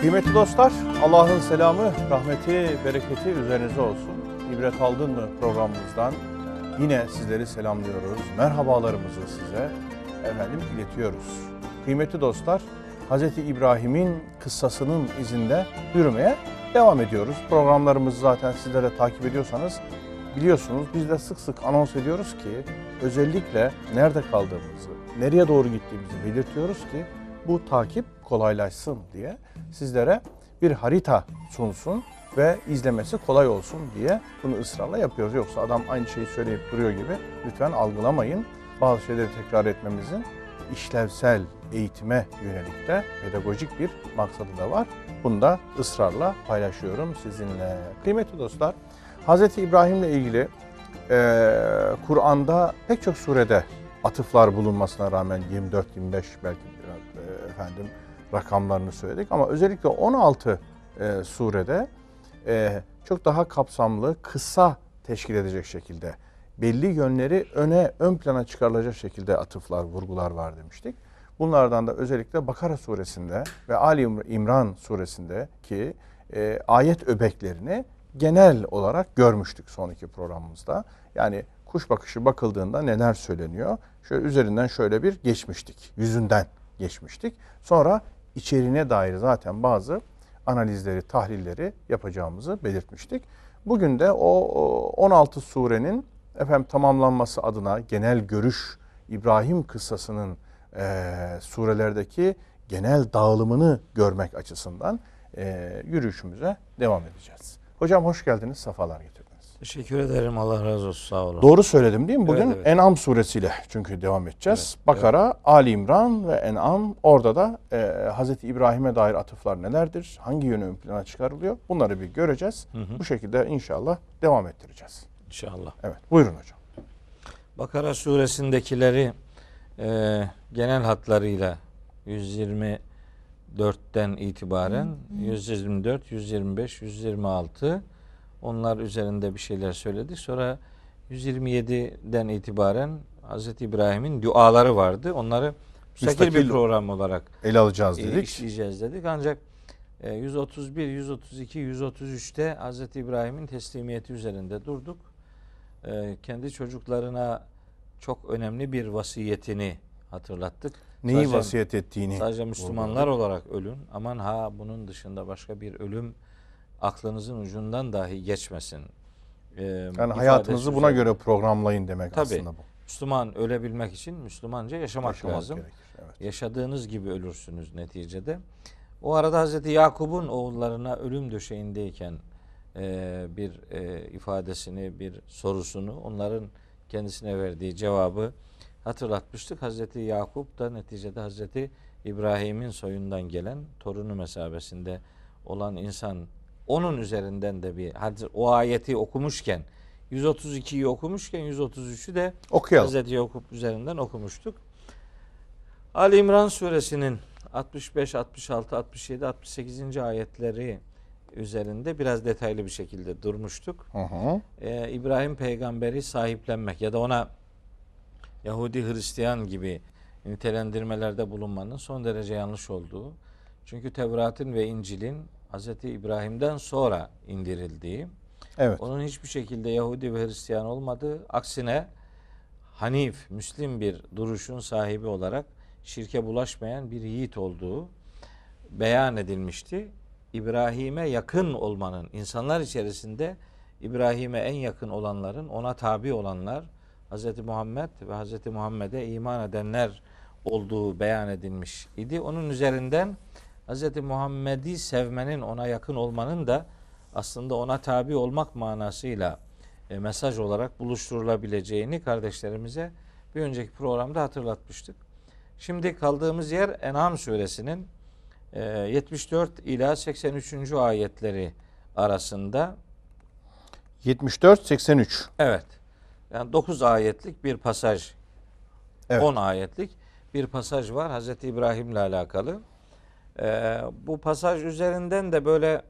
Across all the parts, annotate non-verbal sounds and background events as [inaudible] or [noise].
Kıymetli dostlar, Allah'ın selamı, rahmeti, bereketi üzerinize olsun. İbret aldın mı programımızdan yine sizleri selamlıyoruz. Merhabalarımızı size efendim iletiyoruz. Kıymetli dostlar, Hz. İbrahim'in kıssasının izinde yürümeye devam ediyoruz. Programlarımızı zaten sizlere takip ediyorsanız biliyorsunuz biz de sık sık anons ediyoruz ki özellikle nerede kaldığımızı, nereye doğru gittiğimizi belirtiyoruz ki bu takip kolaylaşsın diye sizlere bir harita sunsun ve izlemesi kolay olsun diye bunu ısrarla yapıyoruz. Yoksa adam aynı şeyi söyleyip duruyor gibi lütfen algılamayın. Bazı şeyleri tekrar etmemizin işlevsel eğitime yönelik de pedagojik bir maksadı da var. Bunu da ısrarla paylaşıyorum sizinle. Kıymetli dostlar, Hz. İbrahim'le ilgili e, Kur'an'da pek çok surede atıflar bulunmasına rağmen 24-25 belki efendim rakamlarını söyledik ama özellikle 16 e, surede e, çok daha kapsamlı, kısa teşkil edecek şekilde belli yönleri öne, ön plana çıkarılacak şekilde atıflar, vurgular var demiştik. Bunlardan da özellikle Bakara suresinde ve Ali İmran suresinde ki e, ayet öbeklerini genel olarak görmüştük son iki programımızda. Yani kuş bakışı bakıldığında neler söyleniyor? Şöyle üzerinden şöyle bir geçmiştik. Yüzünden geçmiştik. Sonra içeriğine dair zaten bazı analizleri, tahlilleri yapacağımızı belirtmiştik. Bugün de o 16 surenin efendim tamamlanması adına genel görüş İbrahim kıssasının e, surelerdeki genel dağılımını görmek açısından e, yürüyüşümüze devam edeceğiz. Hocam hoş geldiniz, safalar getirdiniz. Teşekkür ederim. Allah razı olsun. Sağ olun. Doğru söyledim değil mi? Bugün Evet, evet. En'am suresiyle çünkü devam edeceğiz. Evet, Bakara, Ali İmran ve En'am orada da e, Hazreti İbrahim'e dair atıflar nelerdir? Hangi yönü ön plana çıkarılıyor? Bunları bir göreceğiz. Bu şekilde inşallah devam ettireceğiz. İnşallah. Evet, buyurun hocam. Bakara suresindekileri e, genel hatlarıyla 124'ten itibaren 124, 125, 126 onlar üzerinde bir şeyler söyledik. Sonra 127'den itibaren Hz. İbrahim'in duaları vardı. Onları müstakil bir program olarak Ele alacağız e, dedik. işleyeceğiz dedik. Ancak e, 131, 132, 133'te Hz. İbrahim'in teslimiyeti üzerinde durduk. E, Kendi çocuklarına çok önemli bir vasiyetini hatırlattık. Neyi Sadece- vasiyet ettiğini. Sadece Müslümanlar olarak ölün. Aman ha bunun dışında başka bir ölüm aklınızın ucundan dahi geçmesin. E, Yani hayatınızı buna üzerinde. göre programlayın demek Tabii. aslında bu. Müslüman ölebilmek için Müslümanca yaşamak, Yaşamak lazım. gerekir. Evet. Yaşadığınız gibi ölürsünüz neticede. O arada Hazreti Yakup'un oğullarına ölüm döşeğindeyken e, bir e, ifadesini, bir sorusunu, onların kendisine verdiği cevabı hatırlatmıştık. Hazreti Yakup da neticede Hazreti İbrahim'in soyundan gelen torunu mesabesinde olan insan. Onun üzerinden de bir hadi o ayeti okumuşken 132'yi okumuşken 133'ü de Okuyalım. Hazreti Yakup üzerinden okumuştuk. Ali İmran suresinin 65, 66, 67, 68. ayetleri üzerinde biraz detaylı bir şekilde durmuştuk. Hı hı. Ee, İbrahim peygamberi sahiplenmek ya da ona Yahudi Hristiyan gibi nitelendirmelerde bulunmanın son derece yanlış olduğu. Çünkü Tevrat'ın ve İncil'in Hz. İbrahim'den sonra indirildiği, Evet. onun hiçbir şekilde Yahudi ve Hristiyan olmadığı, aksine Hanif, Müslim bir duruşun sahibi olarak şirke bulaşmayan bir yiğit olduğu beyan edilmişti. İbrahim'e yakın olmanın, insanlar içerisinde İbrahim'e en yakın olanların, ona tabi olanlar, Hz. Muhammed ve Hz. Muhammed'e iman edenler olduğu beyan edilmiş idi. Onun üzerinden Hz. Muhammed'i sevmenin, ona yakın olmanın da aslında ona tabi olmak manasıyla e, mesaj olarak buluşturulabileceğini kardeşlerimize bir önceki programda hatırlatmıştık. Şimdi kaldığımız yer En'am suresinin e, 74 ila 83. ayetleri arasında 74 83. evet yani 9 ayetlik bir pasaj Evet. 10 ayetlik bir pasaj var Hazreti İbrahim'le alakalı. Ee, bu pasaj üzerinden de böyle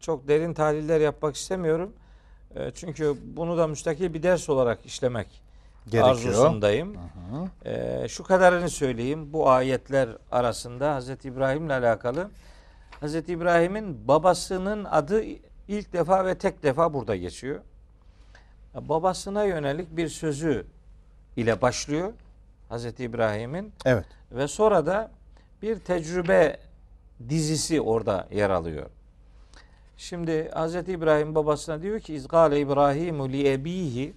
çok derin tahliller yapmak istemiyorum. Ee, çünkü bunu da müstakil bir ders olarak işlemek Gerekiyor. arzusundayım. Ee, şu kadarını söyleyeyim. Bu ayetler arasında Hazreti İbrahim'le alakalı Hazreti İbrahim'in babasının adı ilk defa ve tek defa burada geçiyor. Babasına yönelik bir sözü ile başlıyor Hazreti İbrahim'in Evet. ve sonra da bir tecrübe dizisi orada yer alıyor. Şimdi Hazreti İbrahim babasına diyor ki İzgale İbrahimu li ebihi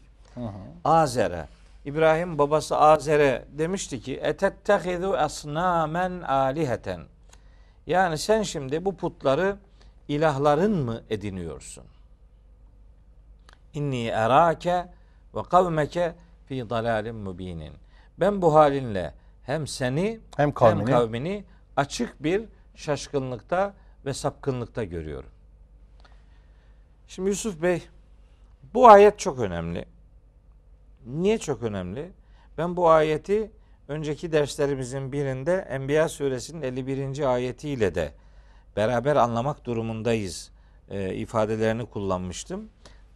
Azer'e. İbrahim babası Azer'e demişti ki etettehizu asnamen aliheten. Yani sen şimdi bu putları ilahların mı ediniyorsun? İnni erake ve kavmeke fi dalalin mubinin. Ben bu halinle hem seni Hem kavmini. hem kavmini açık bir şaşkınlıkta ve sapkınlıkta görüyorum. Şimdi Yusuf Bey bu ayet çok önemli. Niye çok önemli? Ben bu ayeti önceki derslerimizin birinde Enbiya suresinin 51. ayetiyle de beraber anlamak durumundayız e, ifadelerini kullanmıştım.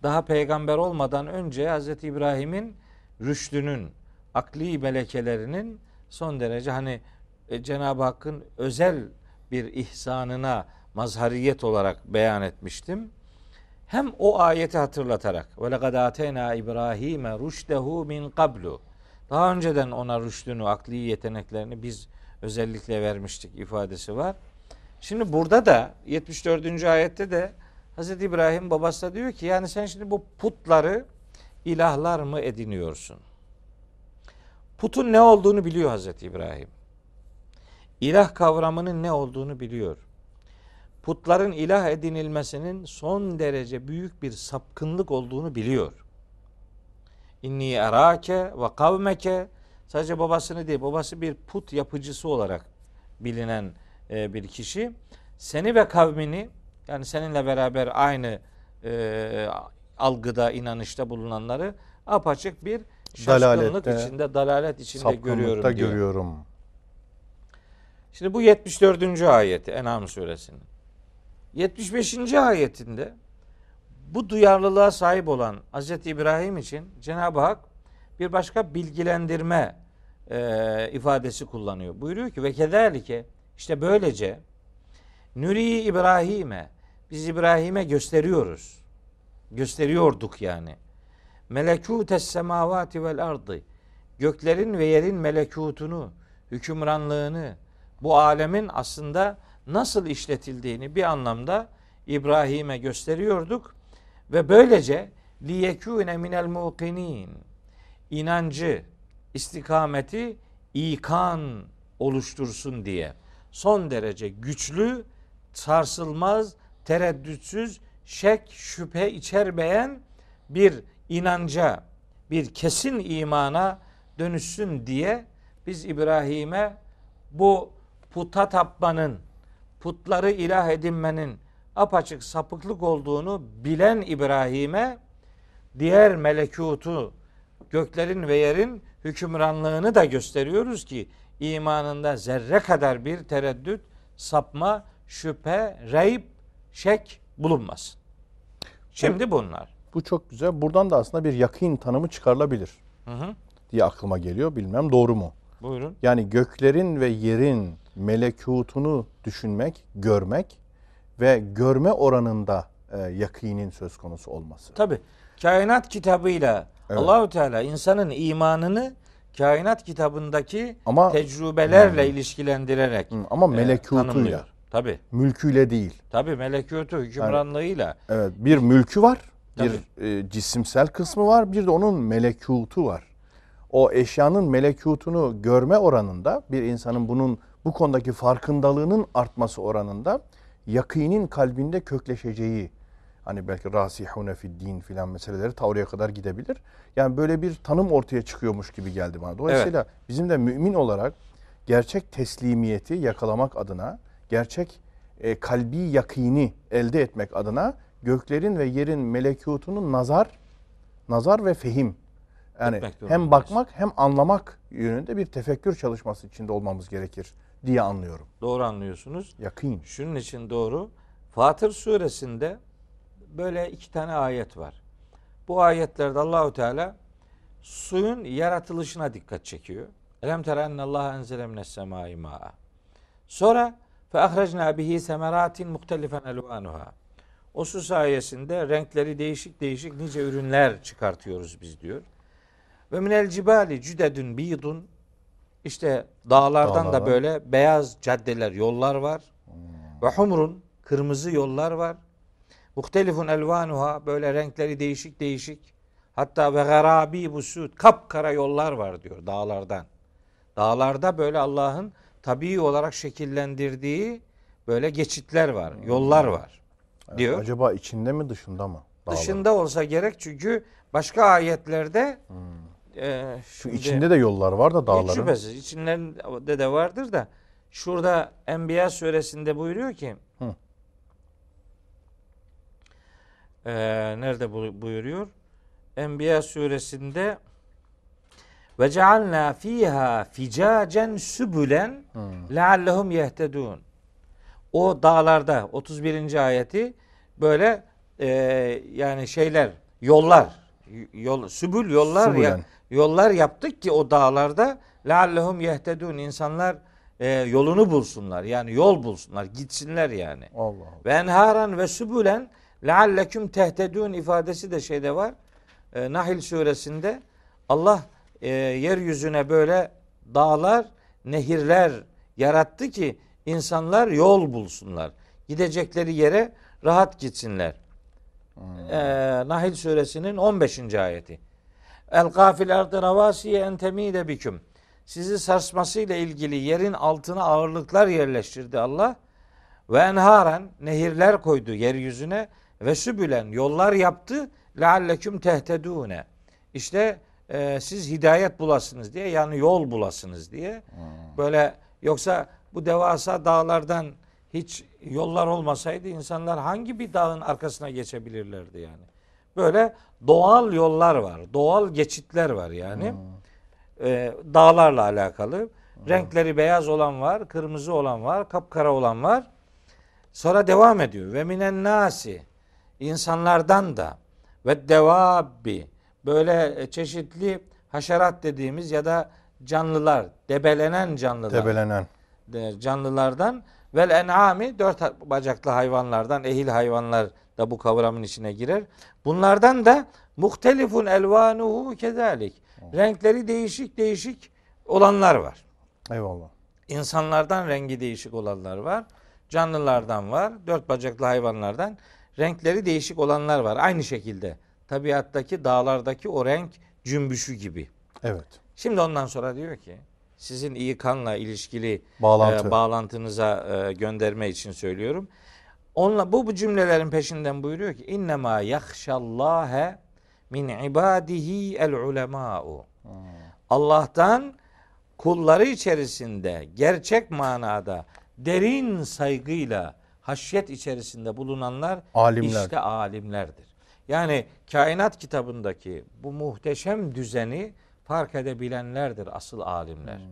Daha peygamber olmadan önce Hz. İbrahim'in rüştünün, akli melekelerinin son derece hani e, Cenab-ı Hakk'ın özel bir ihsanına mazhariyet olarak beyan etmiştim. Hem o ayeti hatırlatarak ve lekad ateyna İbrahim'e rüşdehu min qablu. Daha önceden ona rüştünü, akli yeteneklerini biz özellikle vermiştik ifadesi var. Şimdi burada da 74. ayette de Hz. İbrahim babasına diyor ki yani sen şimdi bu putları ilahlar mı ediniyorsun? Putun ne olduğunu biliyor Hz. İbrahim. İlah kavramının ne olduğunu biliyor. Putların ilah edinilmesinin son derece büyük bir sapkınlık olduğunu biliyor. İnni erake ve kavmeke sadece babasını değil, babası bir put yapıcısı olarak bilinen e, bir kişi. Seni ve kavmini yani seninle beraber aynı e, algıda, inanışta bulunanları apaçık bir şaşkınlık Dalalette, içinde, dalalet içinde görüyorum diyor. görüyorum. Şimdi bu 74. ayeti En'am suresinin. 75. ayetinde bu duyarlılığa sahip olan Hz. İbrahim için Cenab-ı Hak bir başka bilgilendirme e, ifadesi kullanıyor. Buyuruyor ki ve kezalike işte böylece Nuri İbrahim'e biz İbrahim'e gösteriyoruz. Gösteriyorduk yani. Melekutes semavati vel ardı. Göklerin ve yerin melekutunu, hükümranlığını, bu alemin aslında nasıl işletildiğini bir anlamda İbrahim'e gösteriyorduk. Ve böylece liyekûne minel muqinin inancı, istikameti ikan oluştursun diye. Son derece güçlü, sarsılmaz, tereddütsüz, şek, şüphe içermeyen bir inanca, bir kesin imana dönüşsün diye biz İbrahim'e bu puta tapmanın, putları ilah edinmenin apaçık sapıklık olduğunu bilen İbrahim'e diğer melekutu, göklerin ve yerin hükümranlığını da gösteriyoruz ki imanında zerre kadar bir tereddüt, sapma, şüphe, reyb, şek bulunmasın. Şimdi bunlar. Bu çok güzel. Buradan da aslında bir yakın tanımı çıkarılabilir Hı hı. diye aklıma geliyor. Bilmem doğru mu? Buyurun. Yani göklerin ve yerin melekutunu düşünmek, görmek ve görme oranında e, yakinin söz konusu olması. Tabi kainat kitabıyla Evet. Allahu Teala insanın imanını kainat kitabındaki Ama- tecrübelerle ilişkilendirerek Hı, ama e, melekutuyla, tanımlıyor. Tabi. mülküyle değil. Tabi melekutu hükümranlığıyla Evet, bir mülkü var, bir Tabii. e, cisimsel kısmı var, bir de onun melekutu var. O eşyanın melekutunu görme oranında bir insanın bunun bu konudaki farkındalığının artması oranında yakinin kalbinde kökleşeceği hani belki rasihune fid din filan meseleleri ta oraya kadar gidebilir. Yani böyle bir tanım ortaya çıkıyormuş gibi geldi bana. Dolayısıyla bizim de mümin olarak gerçek teslimiyeti yakalamak adına, gerçek e, kalbi yakini elde etmek adına göklerin ve yerin melekutunun nazar, nazar ve fehim. Yani hem bakmak hem anlamak yönünde bir tefekkür çalışması içinde olmamız gerekir diye anlıyorum. doğru anlıyorsunuz. Yakın. Şunun için doğru. Fatır suresinde böyle iki tane ayet var. Bu ayetlerde Allahu Teala suyun yaratılışına dikkat çekiyor. Elem tera Allah enzele mines semai ma'a. Sonra Fe ahrecna bihi semeratin muhtelifen elvanuha. O su sayesinde renkleri değişik değişik nice ürünler çıkartıyoruz biz diyor. Ve minel cibali cüdedün bidun. İşte dağlardan Dağlar da var. böyle beyaz caddeler, yollar var. Ve humrun kırmızı yollar var. Muhtelifun elvanuha böyle renkleri değişik değişik. Hatta ve garabi bu sud kapkara yollar var diyor dağlardan. Dağlarda böyle Allah'ın tabii olarak şekillendirdiği böyle geçitler var, yollar var diyor. Acaba içinde mi dışında mı? Dağlar. Dışında olsa gerek çünkü başka ayetlerde e, Şu şimdi- içinde de yollar var da hiç dağların. şüphesiz içlerinde de vardır da şurada Enbiya suresinde buyuruyor ki Hı. e, nerede bu- buyuruyor? Enbiya suresinde ve cealna fiha ficacen sübülen leallehum yehtedun. O dağlarda 31. ayeti böyle e, yani şeyler yollar yol sübül yollar ya, Sübülen. Yollar yaptık ki o dağlarda leallehum yehtedun insanlar e, yolunu bulsunlar. Yani yol bulsunlar, gitsinler yani. Allah Allah. Ve enharan ve sübülen lealleküm tehtedun ifadesi de şeyde var. E, Nahil suresinde Allah e, yeryüzüne böyle dağlar, nehirler yarattı ki insanlar yol bulsunlar. Gidecekleri yere rahat gitsinler. E, Nahil suresinin 15. ayeti. El gafil ardı ravasiye en temide biküm. Sizi sarsmasıyla ilgili yerin altına ağırlıklar yerleştirdi Allah. Ve enharen nehirler koydu yeryüzüne ve sübülen yollar yaptı lealleküm tehtedune. İşte e, siz hidayet bulasınız diye yani yol bulasınız diye. Böyle yoksa bu devasa dağlardan hiç yollar olmasaydı insanlar hangi bir dağın arkasına geçebilirlerdi yani. Böyle doğal yollar var. Doğal geçitler var yani. Ee, dağlarla alakalı. Renkleri beyaz olan var, kırmızı olan var, kapkara olan var. Sonra devam ediyor. Ve minen nasi insanlardan da ve devabbi böyle çeşitli haşerat dediğimiz ya da canlılar, debelenen canlılar Tebelenen. de- canlılardan vel en'ami dört bacaklı hayvanlardan ehil hayvanlar da bu kavramın içine girer. Bunlardan da muhtelifun elvanuhu kezalik. Renkleri değişik değişik olanlar var. Eyvallah. İnsanlardan rengi değişik olanlar var. Canlılardan var. Dört bacaklı hayvanlardan renkleri değişik olanlar var. Aynı şekilde tabiattaki dağlardaki o renk cümbüşü gibi. Evet. Şimdi ondan sonra diyor ki sizin iyi kanla ilişkili Bağlantı. e, bağlantınıza e, gönderme için söylüyorum. Onunla bu, bu cümlelerin peşinden buyuruyor ki innema yahşallâhe min ibadihi el ulemâ'u. Allah'tan kulları içerisinde gerçek manada derin saygıyla haşyet içerisinde bulunanlar Alimler. işte alimlerdir. Yani kainat kitabındaki bu muhteşem düzeni fark edebilenlerdir asıl alimler. Hmm.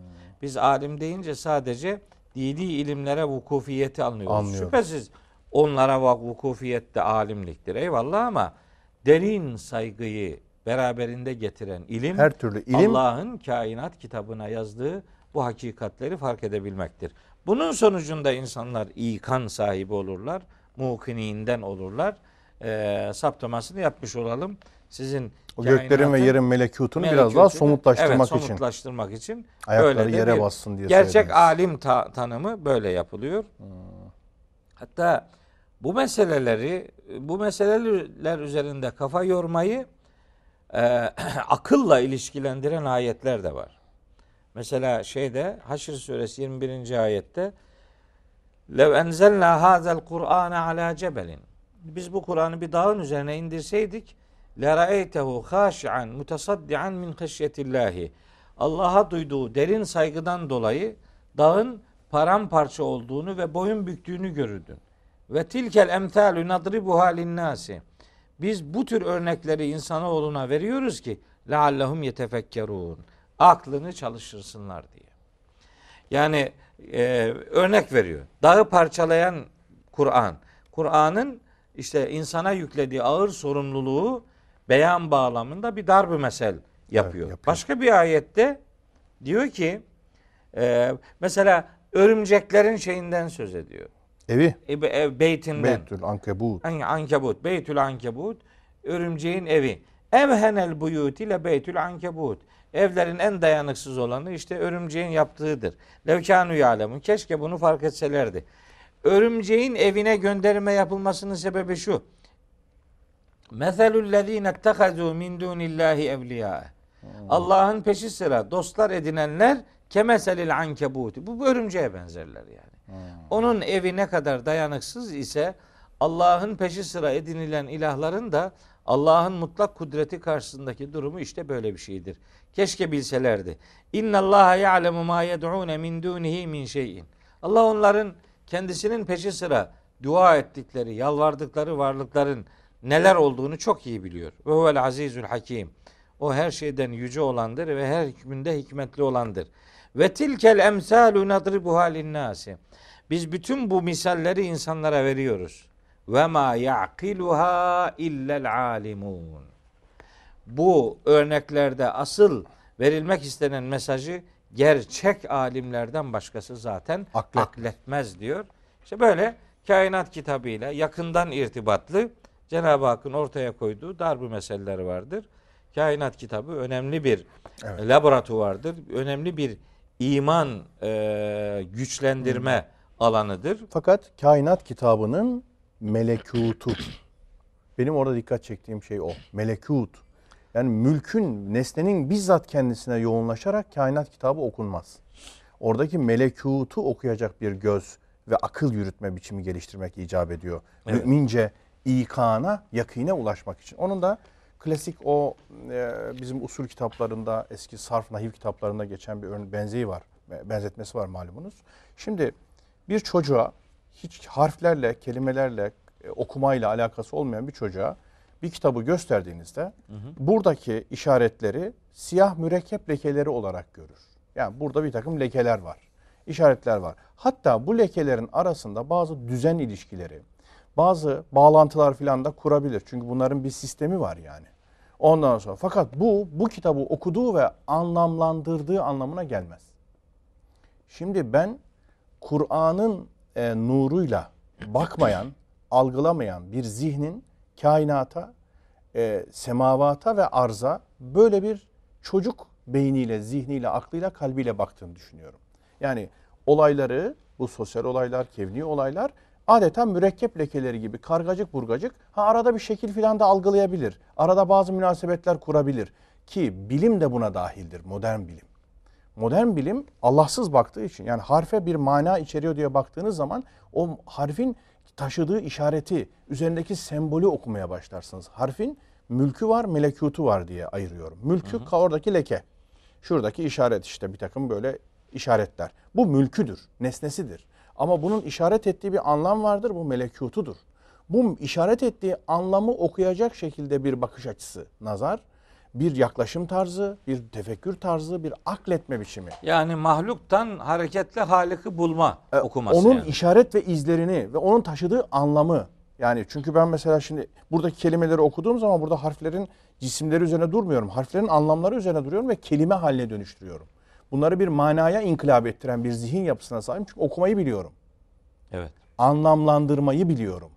Biz alim deyince sadece dini ilimlere vukufiyeti anlıyoruz. Anlıyoruz. Şüphesiz onlara vukufiyet de alimliktir. Eyvallah ama derin saygıyı beraberinde getiren ilim Her türlü ilim Allah'ın kainat kitabına yazdığı bu hakikatleri fark edebilmektir. Bunun sonucunda insanlar ikan sahibi olurlar, mukininden olurlar. Ee, saptamasını yapmış olalım. Sizin o göklerin ve yerin melekutunu biraz daha somutlaştırmak evet, için. somutlaştırmak için Ayakları böyle yere bir bassın diye Gerçek söylediniz. alim ta- tanımı böyle yapılıyor. Hatta bu meseleleri bu meseleler üzerinde kafa yormayı e, [clears throat] akılla ilişkilendiren ayetler de var. Mesela şeyde Haşr suresi 21. ayette Lev enzelna hazel Kur'ane ala cebelin. Biz bu Kur'an'ı bir dağın üzerine indirseydik la ra'eytehu haşi'an mutasaddian min haşyetillahi. Allah'a duyduğu derin saygıdan dolayı dağın paramparça olduğunu ve boyun büktüğünü görürdün. Ve tilkel emsalü nadribuha linnâsi. Biz bu tür örnekleri insanoğluna veriyoruz ki leallehum yetefekkerun. Aklını çalışırsınlar diye. Yani e, örnek veriyor. Dağı parçalayan Kur'an. Kur'an'ın işte insana yüklediği ağır sorumluluğu beyan bağlamında bir darb mesel yapıyor. yapıyor. Başka bir ayette diyor ki e, mesela örümceklerin şeyinden söz ediyor. Evi. Ev, ev beytinden. Beytül Ankebut. An- Ankebut, Beytül Ankebut, örümceğin evi. Evhenel buyut ile Beytül Ankebut. Evlerin en dayanıksız olanı işte örümceğin yaptığıdır. Levkanu yalemun. Keşke bunu fark etselerdi. Örümceğin evine gönderme yapılmasının sebebi şu. Meselul lezine ettehazu min dunillahi evliya. Allah'ın peşi sıra dostlar edinenler kemeselil ankebuti. Bu, bu örümceğe benzerler yani. Onun evi ne kadar dayanıksız ise Allah'ın peşi sıra edinilen ilahların da Allah'ın mutlak kudreti karşısındaki durumu işte böyle bir şeydir. Keşke bilselerdi. İnna Allah ya'lemu ma yed'un min dunihi min şeyin. Allah onların kendisinin peşi sıra dua ettikleri, yalvardıkları varlıkların neler olduğunu çok iyi biliyor. Ve huvel azizül hakim. O her şeyden yüce olandır ve her hükmünde hikmetli olandır. Ve tilkel emsalu nadribuha linnâsi. Biz bütün bu misalleri insanlara veriyoruz. Ve ma ya'kiluha illel alimun. Bu örneklerde asıl verilmek istenen mesajı gerçek alimlerden başkası zaten Aklet. akletmez diyor. İşte böyle kainat kitabıyla yakından irtibatlı Cenab-ı Hakk'ın ortaya koyduğu darbu meseleleri vardır. Kainat kitabı önemli bir Evet. laboratuvardır. Önemli bir iman e, güçlendirme alanıdır. Fakat kainat kitabının melekutu. Benim orada dikkat çektiğim şey o. Melekut. Yani mülkün, nesnenin bizzat kendisine yoğunlaşarak kainat kitabı okunmaz. Oradaki melekutu okuyacak bir göz ve akıl yürütme biçimi geliştirmek icap ediyor. Evet. Mümince ikana, yakine ulaşmak için. Onun da klasik o e, bizim usul kitaplarında, eski sarf nahiv kitaplarında geçen bir örne benzeği var. Benzetmesi var malumunuz. Şimdi bir çocuğa hiç harflerle, kelimelerle, e, okumayla alakası olmayan bir çocuğa bir kitabı gösterdiğinizde buradaki işaretleri siyah mürekkep lekeleri olarak görür. Yani burada bir takım lekeler var, işaretler var. Hatta bu lekelerin arasında bazı düzen ilişkileri, bazı bağlantılar filan da kurabilir. Çünkü bunların bir sistemi var yani. Ondan sonra fakat bu bu kitabı okuduğu ve anlamlandırdığı anlamına gelmez. Şimdi ben Kur'an'ın e, nuruyla bakmayan, algılamayan bir zihnin kainata, e, semavata ve arza böyle bir çocuk beyniyle, zihniyle, aklıyla, kalbiyle baktığını düşünüyorum. Yani olayları, bu sosyal olaylar, kevni olaylar adeta mürekkep lekeleri gibi kargacık burgacık ha arada bir şekil filan da algılayabilir. Arada bazı münasebetler kurabilir ki bilim de buna dahildir, modern bilim. Modern bilim Allahsız baktığı için yani harfe bir mana içeriyor diye baktığınız zaman o harfin taşıdığı işareti, üzerindeki sembolü okumaya başlarsınız. Harfin mülkü var, melekutu var diye ayırıyorum. Mülkü ka- oradaki leke. Şuradaki işaret işte bir takım böyle işaretler. Bu mülküdür, nesnesidir. Ama bunun işaret ettiği bir anlam vardır, bu melekutudur. Bu işaret ettiği anlamı okuyacak şekilde bir bakış açısı, nazar, bir yaklaşım tarzı, bir tefekkür tarzı, bir akletme biçimi. Yani mahluktan hareketle Halık'ı bulma E, okuması. onun yani. işaret ve izlerini ve onun taşıdığı anlamı. Yani çünkü ben mesela şimdi buradaki kelimeleri okuduğum zaman burada harflerin cisimleri üzerine durmuyorum. Harflerin anlamları üzerine duruyorum ve kelime haline dönüştürüyorum. Bunları bir manaya inkılap ettiren bir zihin yapısına sahibim çünkü okumayı biliyorum. Evet. Anlamlandırmayı biliyorum.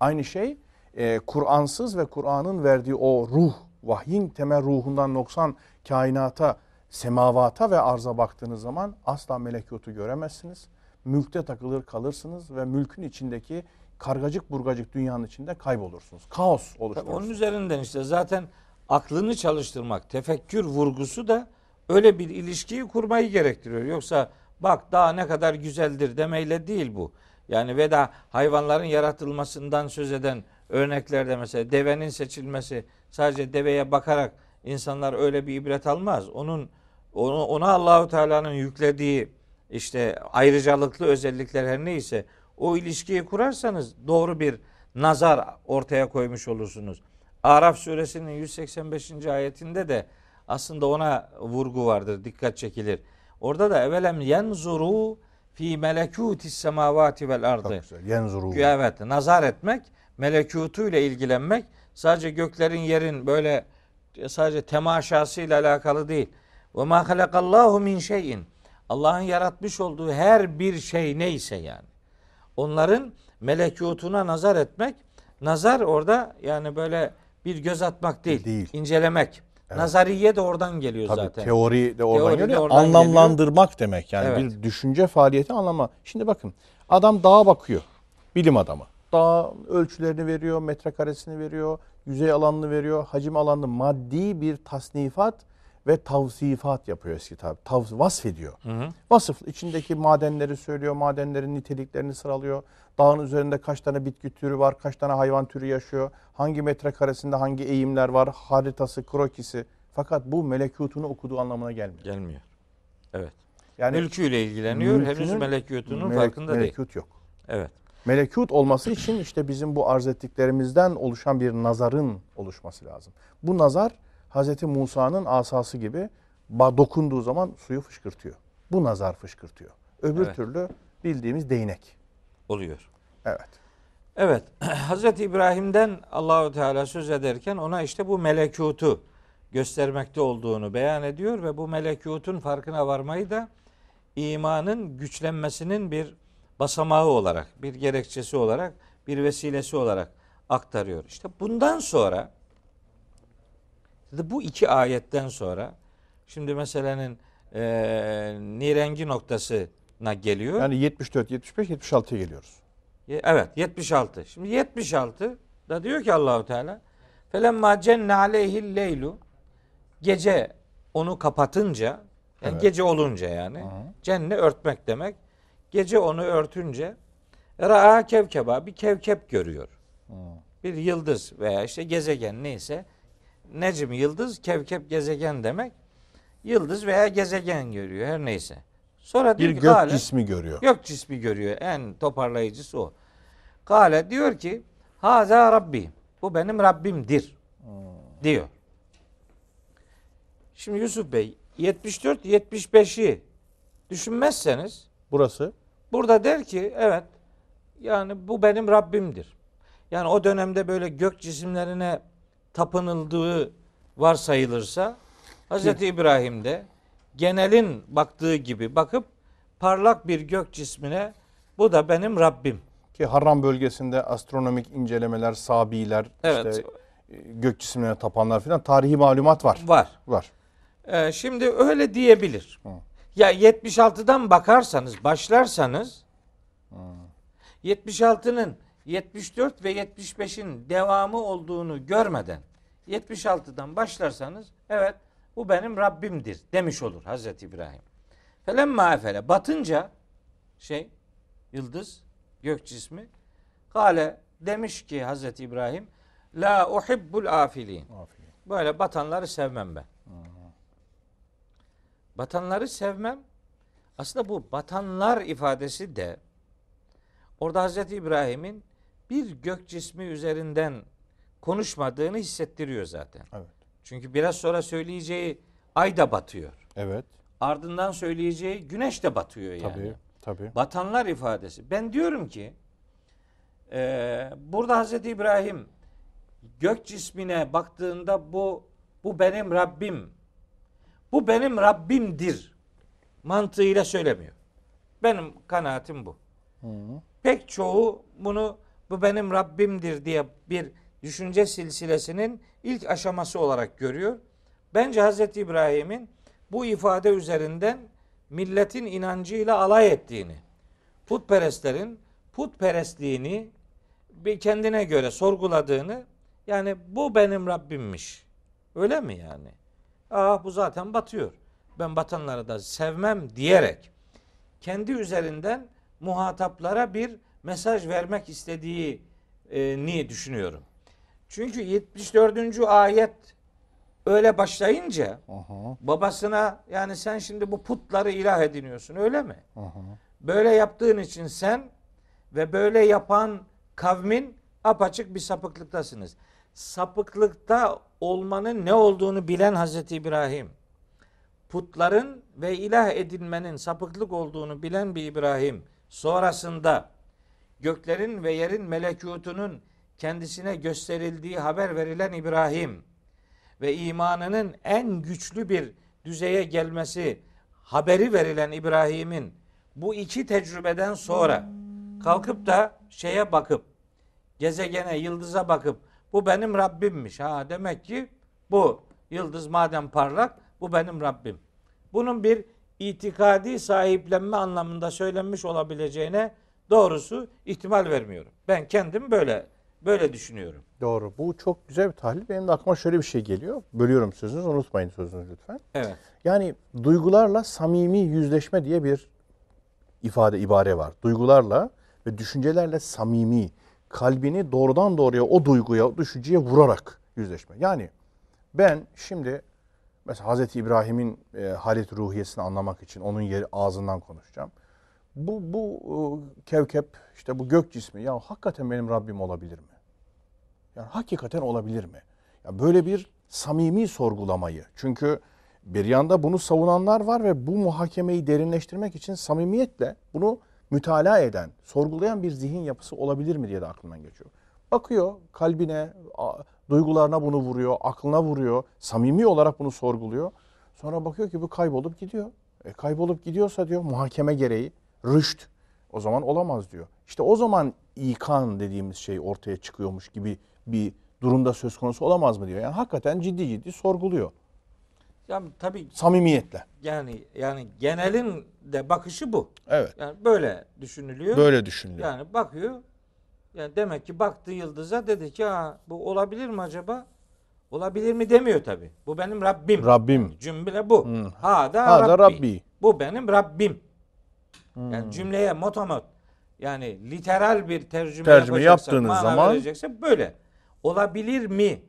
Aynı şey e, Kur'ansız ve Kur'an'ın verdiği o ruh, vahyin temel ruhundan noksan kainata, semavata ve arza baktığınız zaman asla melekutu göremezsiniz. Mülkte takılır kalırsınız ve mülkün içindeki kargacık burgacık dünyanın içinde kaybolursunuz. Kaos oluşturursunuz. onun üzerinden işte zaten aklını çalıştırmak, tefekkür vurgusu da öyle bir ilişkiyi kurmayı gerektiriyor. Yoksa bak daha ne kadar güzeldir demeyle değil bu. Yani ve da hayvanların yaratılmasından söz eden örneklerde mesela devenin seçilmesi sadece deveye bakarak insanlar öyle bir ibret almaz. Onun onu, ona Allahu Teala'nın yüklediği işte ayrıcalıklı özellikler her neyse o ilişkiyi kurarsanız doğru bir nazar ortaya koymuş olursunuz. Araf suresinin 185. ayetinde de aslında ona vurgu vardır, dikkat çekilir. Orada da evelem yenzuru fi melekutis semavati vel ardı. Yenzuru. Evet, nazar etmek, melekutuyla ilgilenmek sadece göklerin yerin böyle sadece temaşasıyla alakalı değil. Ve ma halakallahu min şeyin. Allah'ın yaratmış olduğu her bir şey neyse yani. Onların melekutuna nazar etmek, nazar orada yani böyle bir göz atmak değil, Değil. incelemek. Nazariye de oradan geliyor Tabii zaten. teori de oradan Teori de geliyor. oradan Anlamlandırmak demek yani Evet. bir düşünce faaliyeti anlama. Şimdi bakın adam dağa bakıyor. Bilim adamı. Dağ ölçülerini veriyor, metrekaresini veriyor, yüzey alanını veriyor, hacim alanını maddi bir tasnifat ve tavsifat yapıyor eski tabi. Tav, vasfediyor. Vasıf içindeki madenleri söylüyor, madenlerin niteliklerini sıralıyor. Dağın üzerinde kaç tane bitki türü var, kaç tane hayvan türü yaşıyor, hangi metrekaresinde hangi eğimler var, haritası, krokisi. Fakat bu melekutunu okuduğu anlamına gelmiyor. Gelmiyor. Evet. Yani Mülküyle ilgileniyor. Henüz melekutunun melek- farkında değil. melekut yok. Evet. Melekut olması için işte bizim bu arz ettiklerimizden oluşan bir nazarın oluşması lazım. Bu nazar Hz. Musa'nın asası gibi dokunduğu zaman suyu fışkırtıyor. Bu nazar fışkırtıyor. Öbür Evet. türlü bildiğimiz değnek. Oluyor. Evet. Evet. [clears throat] Hazreti İbrahim'den Allahu Teala söz ederken ona işte bu melekutu göstermekte olduğunu beyan ediyor ve bu melekutun farkına varmayı da imanın güçlenmesinin bir basamağı olarak, bir gerekçesi olarak, bir vesilesi olarak aktarıyor. İşte bundan sonra bu iki ayetten sonra şimdi meselenin e, nirengi noktasına geliyor. Yani 74, 75, 76'ya geliyoruz. Evet 76. Şimdi 76 da diyor ki Allahu Teala felemma cenne aleyhil leylu gece onu kapatınca yani Evet. gece olunca yani cenne örtmek demek. Gece onu örtünce ra'a kevkeba bir kevkep görüyor. Bir yıldız veya işte gezegen neyse necm yıldız kevkep gezegen demek. Yıldız veya gezegen görüyor her neyse. Sonra Bir gök "Kâle-" cismi görüyor. Gök cismi görüyor. En toparlayıcısı o. Kale diyor ki Haza Rabbi. Bu benim Rabbimdir. Diyor. Şimdi Yusuf Bey 74-75'i düşünmezseniz Burası burada der ki evet yani bu benim Rabbimdir. Yani o dönemde böyle gök cisimlerine tapınıldığı varsayılırsa Hz. İbrahim de genelin baktığı gibi bakıp parlak bir gök cismine bu da benim Rabbim. ki Harran bölgesinde astronomik incelemeler, sabiler, Evet. işte e, gök cisimlerine tapanlar filan tarihi malumat var. Var. Var. Ee, şimdi öyle diyebilir. Ya 76'dan bakarsanız, başlarsanız 76'nın 74 ve 75'in devamı olduğunu görmeden 76'dan başlarsanız evet bu benim Rabbimdir demiş olur Hazreti İbrahim. Felemma efele batınca şey yıldız gök cismi kale demiş ki Hazreti İbrahim la uhibbul afilin. Böyle batanları sevmem ben. Batanları sevmem. Aslında bu batanlar ifadesi de orada Hazreti İbrahim'in bir gök cismi üzerinden konuşmadığını hissettiriyor zaten. Evet. Çünkü biraz sonra söyleyeceği ay da batıyor. Evet. Ardından söyleyeceği güneş de batıyor yani. Tabii. Tabii. Batanlar ifadesi. Ben diyorum ki e, burada Hazreti İbrahim gök cismine baktığında bu bu benim Rabbim bu benim Rabbimdir mantığıyla söylemiyor. Benim kanaatim bu. Pek çoğu bunu bu benim Rabbimdir diye bir düşünce silsilesinin ilk aşaması olarak görüyor. Bence Hazreti İbrahim'in bu ifade üzerinden milletin inancıyla alay ettiğini, putperestlerin putperestliğini bir kendine göre sorguladığını, yani bu benim Rabbimmiş. Öyle mi yani? Aa bu zaten batıyor. Ben batanları da sevmem diyerek kendi üzerinden muhataplara bir mesaj vermek istediğini düşünüyorum. Çünkü 74. ayet öyle başlayınca Aha. babasına yani sen şimdi bu putları ilah ediniyorsun öyle mi? Aha. Böyle yaptığın için sen ve böyle yapan kavmin apaçık bir sapıklıktasınız. Sapıklıkta olmanın ne olduğunu bilen Hazreti İbrahim, putların ve ilah edinmenin sapıklık olduğunu bilen bir İbrahim, sonrasında göklerin ve yerin melekutunun kendisine gösterildiği haber verilen İbrahim ve imanının en güçlü bir düzeye gelmesi haberi verilen İbrahim'in bu iki tecrübeden sonra kalkıp da şeye bakıp gezegene, yıldıza bakıp bu benim Rabbimmiş. Ha demek ki bu yıldız madem parlak bu benim Rabbim. Bunun bir itikadi sahiplenme anlamında söylenmiş olabileceğine doğrusu ihtimal vermiyorum. Ben kendim böyle böyle düşünüyorum. Doğru. Bu çok güzel bir tahlil. Benim de aklıma şöyle bir şey geliyor. Bölüyorum sözünüzü. Unutmayın sözünüzü lütfen. Evet. Yani duygularla samimi yüzleşme diye bir ifade, ibare var. Duygularla ve düşüncelerle samimi, kalbini doğrudan doğruya o duyguya, o düşünceye vurarak yüzleşme. Yani ben şimdi mesela Hazreti İbrahim'in e, halet ruhiyesini anlamak için onun yeri ağzından konuşacağım. Bu, bu e, kevkep, işte bu gök cismi ya hakikaten benim Rabbim olabilir mi? Yani hakikaten olabilir mi? Ya böyle bir samimi sorgulamayı. Çünkü bir yanda bunu savunanlar var ve bu muhakemeyi derinleştirmek için samimiyetle bunu mütalaa eden, sorgulayan bir zihin yapısı olabilir mi diye de aklından geçiyor. Bakıyor kalbine, duygularına bunu vuruyor, aklına vuruyor, samimi olarak bunu sorguluyor. Sonra bakıyor ki bu kaybolup gidiyor. E kaybolup gidiyorsa diyor muhakeme gereği rüşt o zaman olamaz diyor. İşte o zaman ikan dediğimiz şey ortaya çıkıyormuş gibi bir durumda söz konusu olamaz mı diyor. Yani hakikaten ciddi ciddi sorguluyor. Ya tabii Samimiyetle. yani yani genelin de bakışı bu. Evet. Yani böyle düşünülüyor. Böyle düşünülüyor. Yani bakıyor. Yani demek ki baktı yıldıza dedi ki ha bu olabilir mi acaba? Olabilir mi demiyor tabi. Bu benim Rabbim. Rabbim. Cümle bu. Hı. Ha da Ha da Rabbi. Rabbi. Bu benim Rabbim. Hmm. Yani cümleye motomot yani literal bir tercüme, Tercüme yaptığınız zaman- verecekse böyle. Olabilir mi?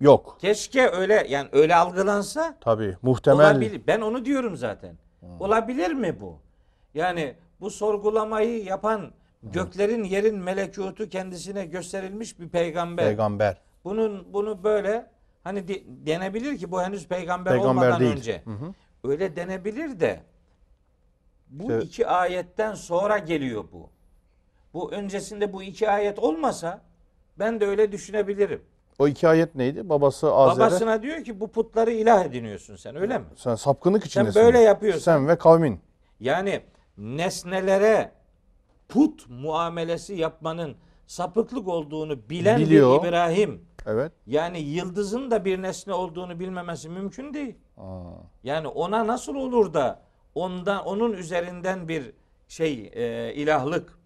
Yok. Keşke öyle yani öyle algılansa Tabii. Muhtemel. Olabilir. Ben onu diyorum zaten. Olabilir mi bu? Yani bu sorgulamayı yapan göklerin yerin melekutu kendisine gösterilmiş bir peygamber. Peygamber. Bunun bunu böyle hani de- denebilir ki bu henüz peygamber, Peygamber olmadan değil. önce. Hı hı. Öyle denebilir de bu İşte- iki ayetten sonra geliyor bu. Bu öncesinde bu iki ayet olmasa ben de öyle düşünebilirim. O iki ayet neydi? Babası Azer'e. Babasına diyor ki bu putları ilah ediniyorsun sen öyle mi? Sen sapkınlık içindesin. böyle yapıyorsun. Sen ve kavmin. Yani nesnelere put muamelesi yapmanın sapıklık olduğunu bilen Biliyor. bir İbrahim Evet. yani yıldızın da bir nesne olduğunu bilmemesi mümkün değil. Aa. Yani ona nasıl olur da ondan onun üzerinden bir şey e, ilahlık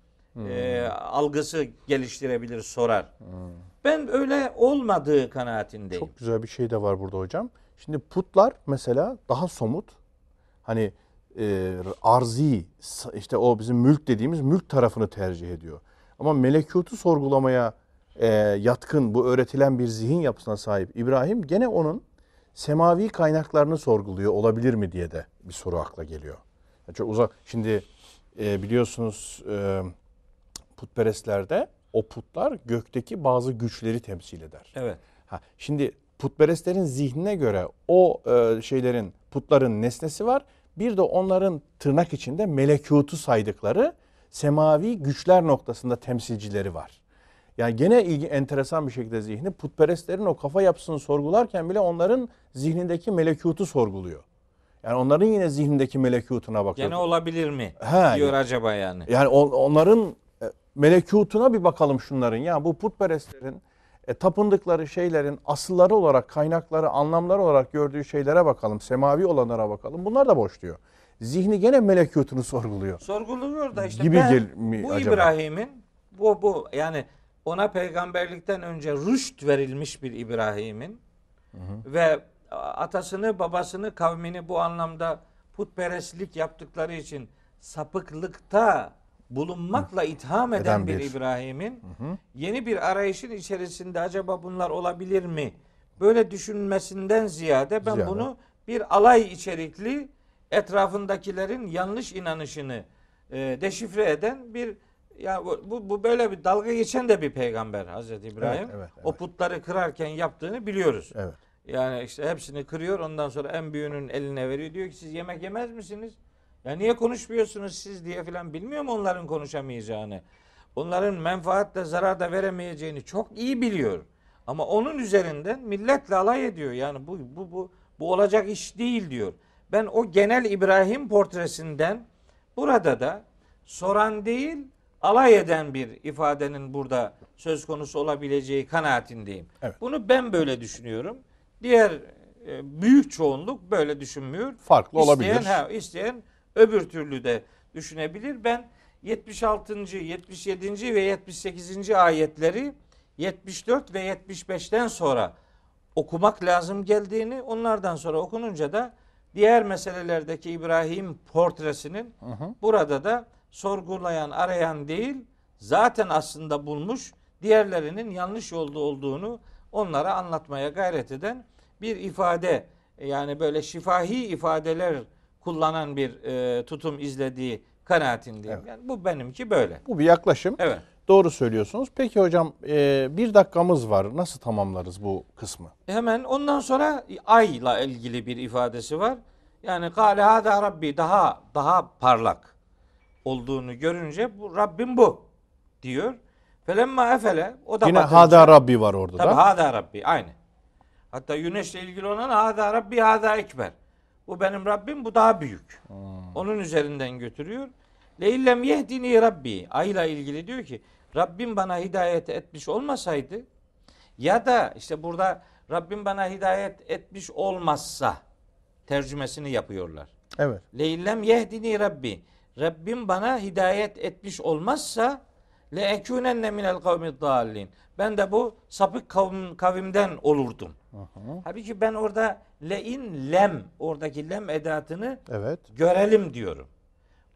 e, algısı geliştirebilir sorar. Ben öyle olmadığı kanaatindeyim. Çok güzel bir şey de var burada hocam. Şimdi putlar mesela daha somut. Hani e, arzi işte o bizim mülk dediğimiz mülk tarafını tercih ediyor. Ama melekutu sorgulamaya e, yatkın bu öğretilen bir zihin yapısına sahip İbrahim gene onun semavi kaynaklarını sorguluyor olabilir mi diye de bir soru akla geliyor. Yani çok uzak. Şimdi e, biliyorsunuz e, putperestlerde o putlar gökteki bazı güçleri temsil eder. Evet. Ha, şimdi putperestlerin zihnine göre o e, şeylerin putların nesnesi var. Bir de onların tırnak içinde melekutu saydıkları semavi güçler noktasında temsilcileri var. Yani gene ilgi enteresan bir şekilde zihni putperestlerin o kafa yapısını sorgularken bile onların zihnindeki melekutu sorguluyor. Yani onların yine zihnindeki melekutuna bakıyor. Gene olabilir mi? Ha, diyor acaba yani. Yani on- onların melekutuna bir bakalım şunların. Ya bu putperestlerin e, tapındıkları şeylerin asılları olarak, kaynakları, anlamları olarak gördüğü şeylere bakalım. Semavi olanlara bakalım. Bunlar da boş diyor. Zihni gene melekutunu sorguluyor. Sorguluyor da işte Gibi ben gel- mi bu acaba? İbrahim'in bu bu yani ona peygamberlikten önce rüşt verilmiş bir İbrahim'in ve atasını, babasını, kavmini bu anlamda putperestlik yaptıkları için sapıklıkta bulunmakla itham eden Eden bir, bir. İbrahim'in yeni bir arayışın içerisinde acaba bunlar olabilir mi? Böyle düşünmesinden ziyade ben Ziyade. bunu bir alay içerikli etrafındakilerin yanlış inanışını e, deşifre eden bir ya bu, bu, böyle bir dalga geçen de bir peygamber Hazreti İbrahim. Evet, evet, O evet. putları kırarken yaptığını biliyoruz. Evet. Yani işte hepsini kırıyor ondan sonra en büyüğünün eline veriyor. Diyor ki siz yemek yemez misiniz? Ya niye konuşmuyorsunuz siz diye filan bilmiyor mu onların konuşamayacağını? Onların menfaatle zarar da veremeyeceğini çok iyi biliyor. Ama onun üzerinden milletle alay ediyor. Yani bu bu bu bu olacak iş değil diyor. ben o genel İbrahim portresinden burada da soran değil alay eden bir ifadenin burada söz konusu olabileceği kanaatindeyim. Evet. Bunu ben böyle düşünüyorum. Diğer e, büyük çoğunluk böyle düşünmüyor. Farklı olabilir. İsteyen, ha, isteyen öbür türlü de düşünebilir. Ben 76. 77. ve 78. ayetleri 74 ve 75'ten sonra okumak lazım geldiğini, onlardan sonra okununca da diğer meselelerdeki İbrahim portresinin Hı hı. burada da sorgulayan, arayan değil, zaten aslında bulmuş, diğerlerinin yanlış yolda olduğunu onlara anlatmaya gayret eden bir ifade. Yani böyle şifahi ifadeler kullanan bir e, tutum izlediği kanaatindeyim. Evet. Yani bu benimki böyle. Bu bir yaklaşım. Evet. Doğru söylüyorsunuz. Peki hocam e, bir dakikamız var. Nasıl tamamlarız bu kısmı? Hemen ondan sonra ayla ilgili bir ifadesi var. Yani kâle hâdâ rabbi daha daha parlak olduğunu görünce bu Rabbim bu diyor. Felemma efele o da Yine batınca- Hada Rabbi var orada Tabi da. hâdâ rabbi aynı. Hatta güneşle ilgili olan hâdâ rabbi hâdâ ekber. Bu benim Rabbim bu daha büyük. Hmm. Onun üzerinden götürüyor. Leillem yehdini rabbi. Ayla ilgili diyor ki Rabbim bana hidayet etmiş olmasaydı ya da işte burada Rabbim bana hidayet etmiş olmazsa tercümesini yapıyorlar. Evet. Leillem yehdini rabbi. Rabbim bana hidayet etmiş olmazsa le ekûnenne minel kavmi dallin. Ben de bu sapık kavim, kavimden olurdum. Hı. Halbuki ben orada lein lem oradaki lem edatını Evet. görelim diyorum.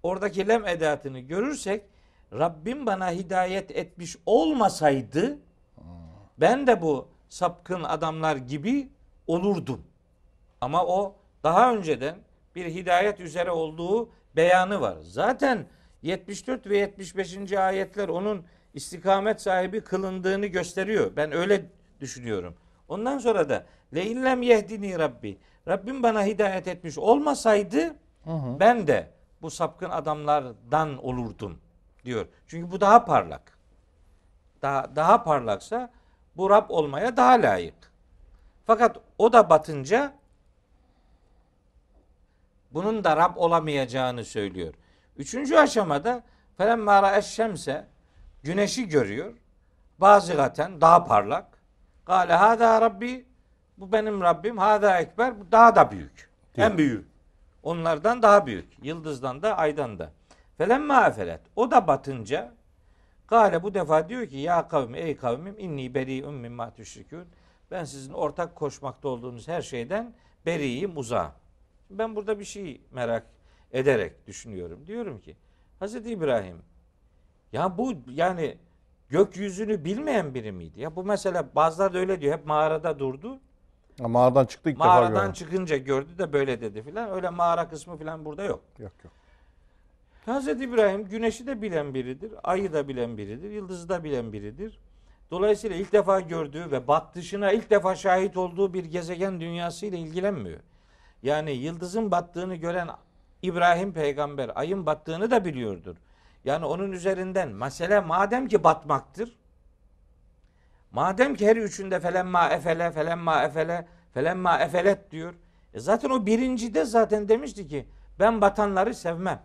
Oradaki lem edatını görürsek Rabbim bana hidayet etmiş olmasaydı ben de bu sapkın adamlar gibi olurdum. Ama o daha önceden bir hidayet üzere olduğu beyanı var. Zaten 74 ve 75. ayetler onun istikamet sahibi kılındığını gösteriyor. Ben öyle düşünüyorum. Ondan sonra da le illem yehdini rabbi. Rabbim bana hidayet etmiş olmasaydı Hı hı. ben de bu sapkın adamlardan olurdum diyor. Çünkü bu daha parlak. Daha, daha parlaksa bu Rab olmaya daha layık. Fakat o da batınca bunun da Rab olamayacağını söylüyor. Üçüncü aşamada felemma ra'eşşemse güneşi görüyor. Bazıgaten daha parlak. Kale hada Rabbi bu benim Rabbim. Hada ekber bu daha da büyük. Diyor. En büyük. Onlardan daha büyük. Yıldızdan da aydan da. Felemma efelet. O da batınca Gale bu defa diyor ki ya kavmi ey kavmim inni beri'un mimma tüşrikûn. Ben sizin ortak koşmakta olduğunuz her şeyden beriyim uzağım. Ben burada bir şey merak ederek düşünüyorum. Diyorum ki Hazreti İbrahim ya bu yani gökyüzünü bilmeyen biri miydi? Ya bu mesela bazıları da öyle diyor. Hep mağarada durdu. Mağaradan çıktı ilk defa Mağaradan çıkınca gördü de böyle dedi filan. Öyle mağara kısmı filan burada yok. Yok yok. Hazreti İbrahim güneşi de bilen biridir, ayı da bilen biridir, yıldızı da bilen biridir. Dolayısıyla ilk defa gördüğü ve battışına ilk defa şahit olduğu bir gezegen dünyasıyla ilgilenmiyor. Yani yıldızın battığını gören İbrahim peygamber ayın battığını da biliyordur. Yani onun üzerinden mesele madem ki batmaktır. Madem ki her üçünde felemma efele, felemma efele, felemma efelet diyor. E zaten o birincide zaten demişti ki ben batanları sevmem.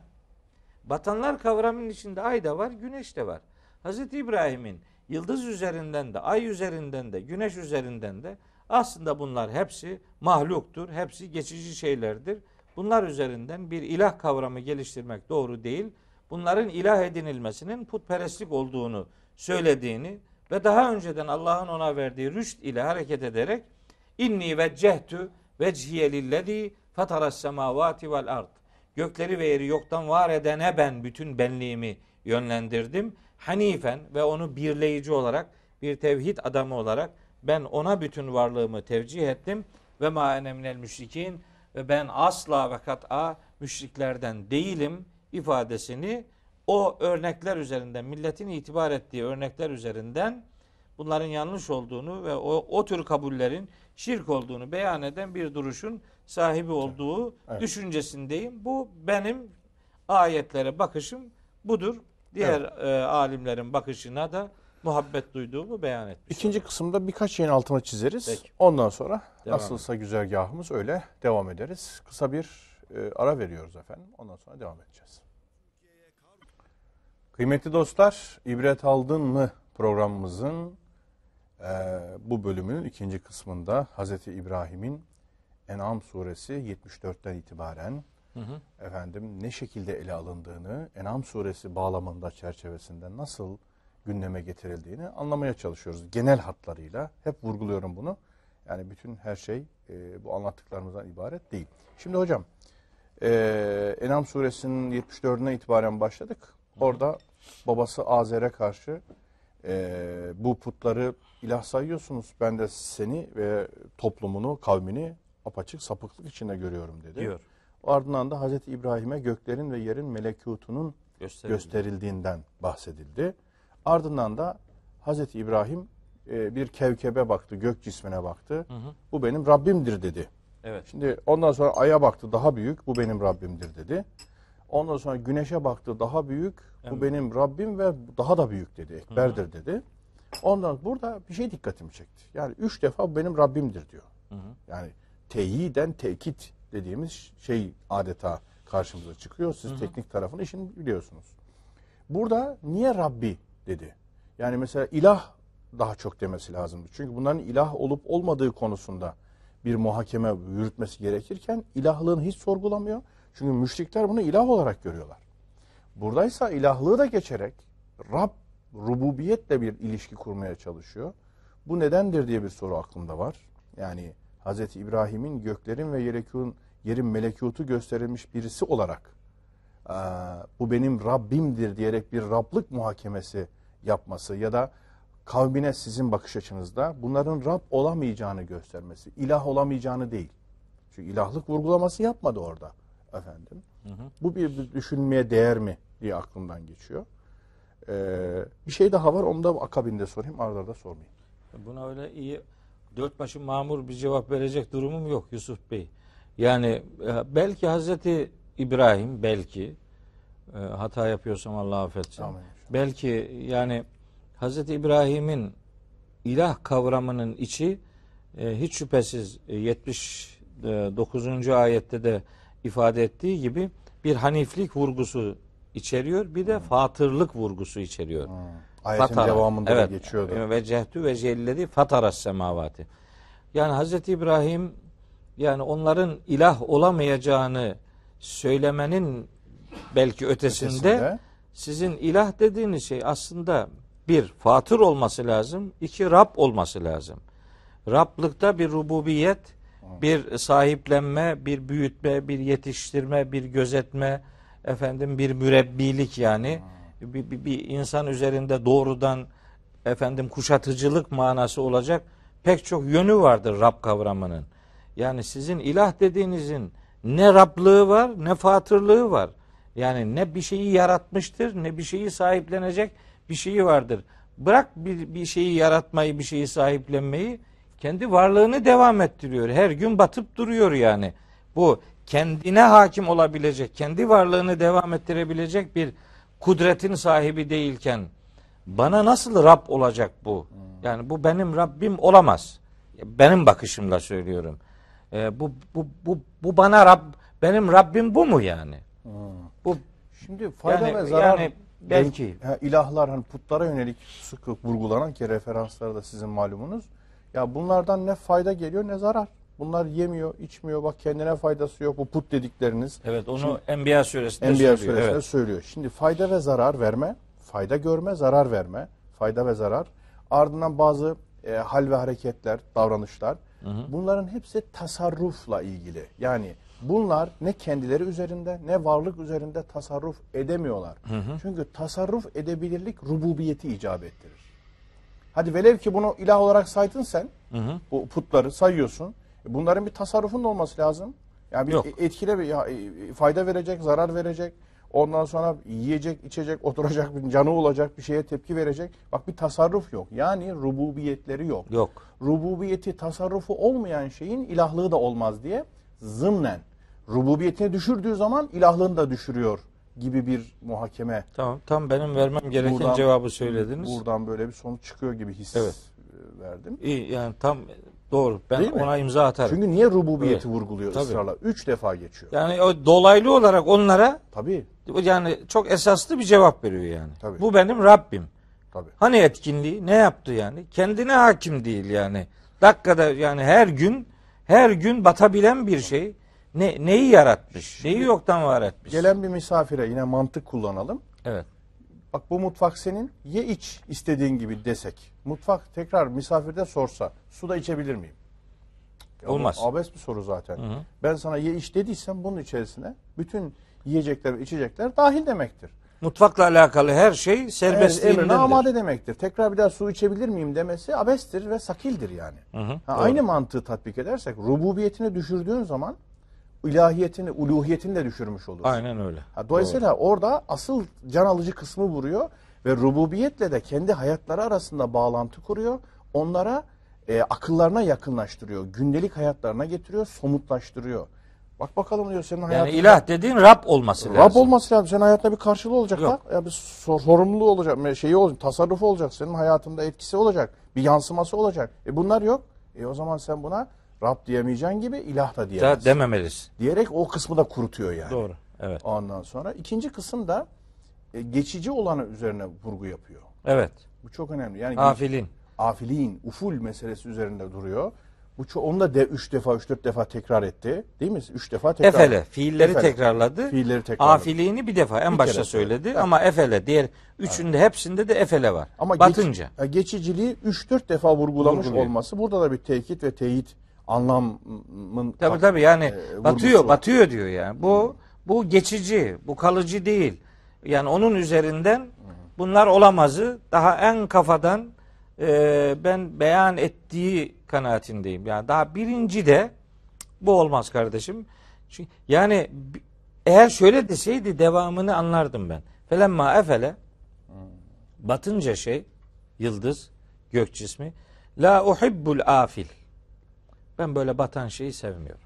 Batanlar kavramının içinde ay da var, güneş de var. Hazreti İbrahim'in yıldız üzerinden de, ay üzerinden de, güneş üzerinden de aslında bunlar hepsi mahluktur, hepsi geçici şeylerdir. Bunlar üzerinden bir ilah kavramı geliştirmek doğru değil. Bunların ilah edinilmesinin putperestlik olduğunu söylediğini ve daha önceden Allah'ın ona verdiği rüşt ile hareket ederek inni veccehtu vecihiye lillezî fataras semavati vel ard. Gökleri ve yeri yoktan var edene ben bütün benliğimi yönlendirdim. Hanifen ve onu birleyici olarak bir tevhid adamı olarak ben ona bütün varlığımı tevcih ettim ve ma ene minel müşrikin ve ben asla ve kat'a müşriklerden değilim ifadesini o örnekler üzerinden milletin itibar ettiği örnekler üzerinden bunların yanlış olduğunu ve o, o tür kabullerin şirk olduğunu beyan eden bir duruşun sahibi olduğu Evet. düşüncesindeyim. Bu benim ayetlere bakışım budur. Diğer e, alimlerin bakışına da muhabbet duyduğumu beyan etmiş. İkinci kısımda birkaç şeyin altına çizeriz. Peki. Ondan sonra Devam nasılsa güzergahımız öyle devam ederiz. Kısa bir e, ara veriyoruz efendim. Ondan sonra devam edeceğiz. Kıymetli dostlar, ibret aldın mı programımızın e, bu bölümünün ikinci kısmında Hazreti İbrahim'in En'am suresi 74'ten itibaren Hı hı. efendim ne şekilde ele alındığını, En'am suresi bağlamında çerçevesinde nasıl gündeme getirildiğini anlamaya çalışıyoruz. Genel hatlarıyla hep vurguluyorum bunu. Yani bütün her şey e, bu anlattıklarımızdan ibaret değil. Şimdi hocam e, En'am suresinin 74'üne itibaren başladık. Orada babası Azer'e karşı e, bu putları ilah sayıyorsunuz. Ben de seni ve toplumunu, kavmini apaçık sapıklık içinde görüyorum dedi. Diyor. Ardından da Hazreti İbrahim'e göklerin ve yerin melekutunun Gösterildi. gösterildiğinden bahsedildi. Ardından da Hazreti İbrahim e, bir kevkebe baktı, gök cismine baktı. Hı hı. Bu benim Rabbimdir dedi. Evet. Şimdi ondan sonra aya baktı, daha büyük, bu benim Rabbimdir dedi. Ondan sonra güneşe baktı, daha büyük, bu Evet. benim Rabbim ve daha da büyük dedi, ekberdir dedi. Ondan burada bir şey dikkatimi çekti. Yani üç defa bu benim Rabbimdir diyor. Hı hı. Yani teyiden tekit dediğimiz şey adeta karşımıza çıkıyor. Siz teknik tarafını işin biliyorsunuz. Burada niye Rabbi dedi? Yani mesela ilah daha çok demesi lazımdı. Çünkü bunların ilah olup olmadığı konusunda bir muhakeme yürütmesi gerekirken ilahlığını hiç sorgulamıyor. Çünkü müşrikler bunu ilah olarak görüyorlar. Buradaysa ilahlığı da geçerek Rab, rububiyetle bir ilişki kurmaya çalışıyor. Bu nedendir diye bir soru aklımda var. Yani Hz. İbrahim'in göklerin ve yerekun, yerin melekutu gösterilmiş birisi olarak bu benim Rabbimdir diyerek bir Rablık muhakemesi yapması ya da kavmine sizin bakış açınızda bunların Rab olamayacağını göstermesi, ilah olamayacağını değil. Çünkü ilahlık vurgulaması yapmadı orada efendim. Bu bir, düşünmeye değer mi diye aklımdan geçiyor. Ee, bir şey daha var onu da akabinde sorayım arda arda sormayayım. Buna öyle iyi dört başı mamur bir cevap verecek durumum yok Yusuf Bey. Yani e, belki Hazreti İbrahim belki e, hata yapıyorsam Allah affetsin. Amin. Belki yani Hazreti İbrahim'in ilah kavramının içi e, hiç şüphesiz e, 79. ayette de ifade ettiği gibi bir haniflik vurgusu içeriyor. Bir de fatırlık vurgusu içeriyor. Ayetin Fatara. devamında evet. da geçiyordu. Ve cehtü ve celledi fataras semavati. Yani Hazreti İbrahim yani onların ilah olamayacağını söylemenin belki ötesinde, Ötesinde. sizin ilah dediğiniz şey aslında bir fatır olması lazım, iki Rab olması lazım. Rablıkta bir rububiyet, bir sahiplenme, bir büyütme, bir yetiştirme, bir gözetme, efendim bir mürebbilik yani bir, bir, bir insan üzerinde doğrudan efendim kuşatıcılık manası olacak pek çok yönü vardır Rab kavramının. Yani sizin ilah dediğinizin ne Rablığı var ne fatırlığı var. Yani ne bir şeyi yaratmıştır ne bir şeyi sahiplenecek bir şeyi vardır. Bırak bir, bir şeyi yaratmayı bir şeyi sahiplenmeyi kendi varlığını devam ettiriyor. Her gün batıp duruyor yani. Bu kendine hakim olabilecek, kendi varlığını devam ettirebilecek bir kudretin sahibi değilken bana nasıl Rab olacak bu? Yani bu benim Rabbim olamaz. Benim bakışımla söylüyorum. Ee, bu, bu, bu, bu bana Rab, benim Rabbim bu mu yani? Bu Şimdi fayda Yani- ve zarar yani belki. Ha, ilahlar hani putlara yönelik sık vurgulanan ki referansları da sizin malumunuz. Ya bunlardan ne fayda geliyor ne zarar. Bunlar yemiyor, içmiyor. Bak kendine faydası yok bu put dedikleriniz. evet onu Enbiya suresinde Enbiya söylüyor. suresinde Evet. söylüyor. Şimdi fayda ve zarar verme, fayda görme, zarar verme, fayda ve zarar. Ardından bazı e, hal ve hareketler, davranışlar. Bunların hepsi tasarrufla ilgili. Yani bunlar ne kendileri üzerinde ne varlık üzerinde tasarruf edemiyorlar. Çünkü tasarruf edebilirlik rububiyeti icap ettirir. Hadi velev ki bunu ilah olarak saydın sen, bu putları sayıyorsun. E, Bunların bir tasarrufun da olması lazım. Yani bir Yok. e- etkile bir e, fayda verecek, zarar verecek. Ondan sonra yiyecek, içecek, oturacak, canı olacak, bir şeye tepki verecek. Bak bir tasarruf yok. Yani rububiyetleri yok. Yok. Rububiyeti, tasarrufu olmayan şeyin ilahlığı da olmaz diye zımnen rububiyetini düşürdüğü zaman ilahlığını da düşürüyor gibi bir muhakeme. Tamam. Tam benim vermem gereken Buradan- cevabı söylediniz. Buradan böyle bir sonuç çıkıyor gibi his Evet. e, verdim. İyi yani tam Doğru. Ben Değil mi? ona imza atarım. Çünkü niye rububiyeti Evet. vurguluyor Tabii. ısrarla? Üç defa geçiyor. yani o dolaylı olarak onlara Tabii. yani çok esaslı bir cevap veriyor yani. Tabii. Bu benim Rabbim. Tabii. Hani etkinliği ne yaptı yani? Kendine hakim değil yani. Dakikada yani her gün her gün batabilen bir şey. Ne neyi yaratmış? Neyi yoktan var etmiş? Gelen bir misafire yine mantık kullanalım. Evet. Bak bu mutfak senin ye iç istediğin gibi desek. Mutfak tekrar misafirde sorsa su da içebilir miyim? Ya Olmaz. Abes bir soru zaten. Hı hı. Ben sana ye iç dediysem bunun içerisine bütün yiyecekler ve içecekler dahil demektir. Mutfakla alakalı her şey Evet, emrine serbestliğindendir. amade demektir. Tekrar bir daha su içebilir miyim demesi abestir ve sakildir yani. Hı hı, Ha, doğru. aynı mantığı tatbik edersek rububiyetini düşürdüğün zaman ilahiyetini, uluhiyetini de düşürmüş olursun. Aynen öyle. Ha, dolayısıyla orada asıl can alıcı kısmı vuruyor ve rububiyetle de kendi hayatları arasında bağlantı kuruyor. Onlara e, akıllarına yakınlaştırıyor. Gündelik hayatlarına getiriyor, somutlaştırıyor. Bak bakalım diyor senin Yani hayatında ilah dediğin Rab olması lazım. Rab olması lazım. Senin hayatında bir karşılığı olacak Yok. da. Ya bir sor- sorumluluğu olacak, şeyi olacak, tasarrufu olacak. Senin hayatında etkisi olacak. Bir yansıması olacak. E bunlar yok. E o zaman sen buna Rab diyemeyeceğin gibi ilah da Da diyemezsin. dememelisin. Diyerek o kısmı da kurutuyor yani. Doğru. Evet. Ondan sonra ikinci kısım da e, geçici olanı üzerine vurgu yapıyor. Evet. Bu çok önemli. Yani Afilin. afiliğin, uful meselesi üzerinde duruyor. Bu onu da de üç defa, üç dört defa tekrar etti. Değil mi? Üç defa tekrar. Efele. Fiilleri Efele. tekrarladı. Fiilleri tekrarladı. Afiliğini bir defa en Bir başta söyledi ama efele. Diğer üçünde hepsinde de efele var. Ama geç- Batınca. ya geçiciliği 3-4 defa vurgulamış Vurguluyor. olması burada da bir tekit ve teyit anlamın Tabii tabii yani e, batıyor, var. batıyor diyor yani. Bu bu geçici, bu kalıcı değil. Yani onun üzerinden bunlar olamazı daha en kafadan e, ben beyan ettiği kanaatindeyim. Yani daha birinci de bu olmaz kardeşim. Çünkü yani eğer şöyle deseydi devamını anlardım ben. Felemma efele batınca şey yıldız gök cismi la uhibbul afil ben böyle batan şeyi sevmiyorum.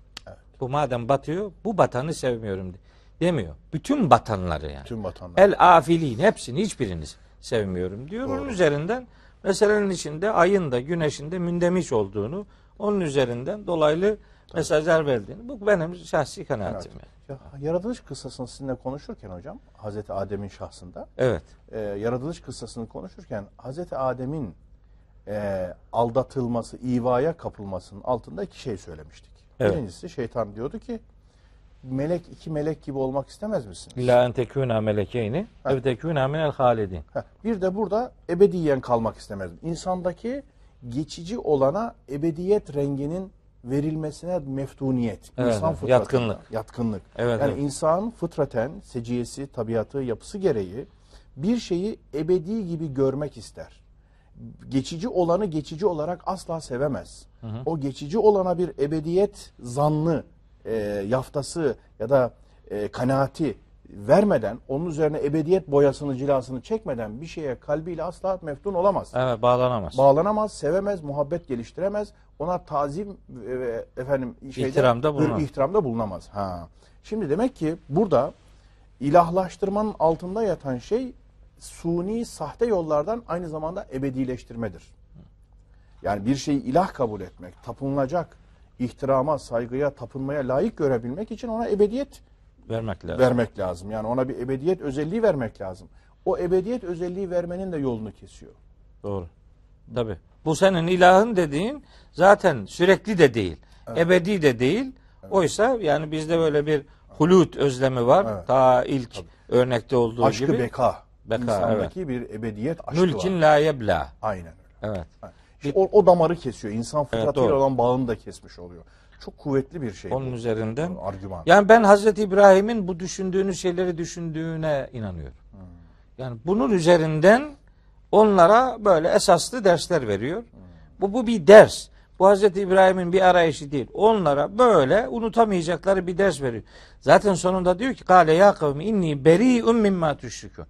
Bu madem batıyor, bu batanı sevmiyorum de- demiyor. Bütün batanları yani. Tüm vatandaş. El afilin hepsini hiçbirini sevmiyorum diyor. Onun üzerinden meselenin içinde ayın da güneşin de mündemiş olduğunu, onun üzerinden dolaylı mesajlar verdiğini. Bu benim şahsi kanaatim. Evet. yani. Ya, yaratılış kıssasını sizinle konuşurken hocam, Hazreti Adem'in şahsında, Evet. e, yaratılış kıssasını konuşurken Hazreti Adem'in e, aldatılması, ivaya kapılmasının altında iki şey söylemiştik. Evet. Birincisi şeytan diyordu ki, melek iki melek gibi olmak istemez misin? İlla en tekûnâ melekeyni ev tekûnâ minel halidin. Bir de burada ebediyen kalmak istemezdim. İnsandaki geçici olana ebediyet renginin verilmesine meftuniyet. Evet, insan evet. fıtratında, Yatkınlık. Yatkınlık. Evet, yani evet. insan fıtraten, seciyesi, tabiatı, yapısı gereği bir şeyi ebedi gibi görmek ister. Geçici olanı geçici olarak asla sevemez. O geçici olana bir ebediyet zannı, e, yaftası ya da e, kanaati vermeden, onun üzerine ebediyet boyasını, cilasını çekmeden bir şeye kalbiyle asla meftun olamaz. Evet bağlanamaz. Bağlanamaz, sevemez, muhabbet geliştiremez. Ona tazim ve efendim şeyde, İhtiramda bulunamaz. ihtiramda bulunamaz. Ha. Şimdi demek ki burada ilahlaştırmanın altında yatan şey suni, sahte yollardan aynı zamanda ebedileştirmedir. Yani bir şeyi ilah kabul etmek, tapınılacak, ihtirama, saygıya, tapınmaya layık görebilmek için ona ebediyet Vermek lazım. vermek lazım. Yani ona bir ebediyet özelliği vermek lazım. O ebediyet özelliği vermenin de yolunu kesiyor. Doğru. Tabi. Bu senin ilahın dediğin zaten sürekli de değil. Ebedi de değil. Oysa yani bizde böyle bir hulut özlemi var. Evet. Ta ilk örnekte olduğu Aşkı gibi. beka. Beka, İnsandaki bir ebediyet aşkı var. Mülkin la yebla. Aynen öyle. Evet. İşte o, o damarı kesiyor. İnsan fıtratıyla doğru. olan bağını da kesmiş oluyor. Çok kuvvetli bir şey Onun bu. üzerinden. Argüman. Yani ben Hazreti İbrahim'in bu düşündüğünüz şeyleri düşündüğüne inanıyorum. Yani bunun üzerinden onlara böyle esaslı dersler veriyor. Bu bu bir ders. Bu Hazreti İbrahim'in bir arayışı değil. Onlara böyle unutamayacakları bir ders veriyor. Zaten sonunda diyor ki Kale ya kavmi inni beri'un mimma tüşrikun.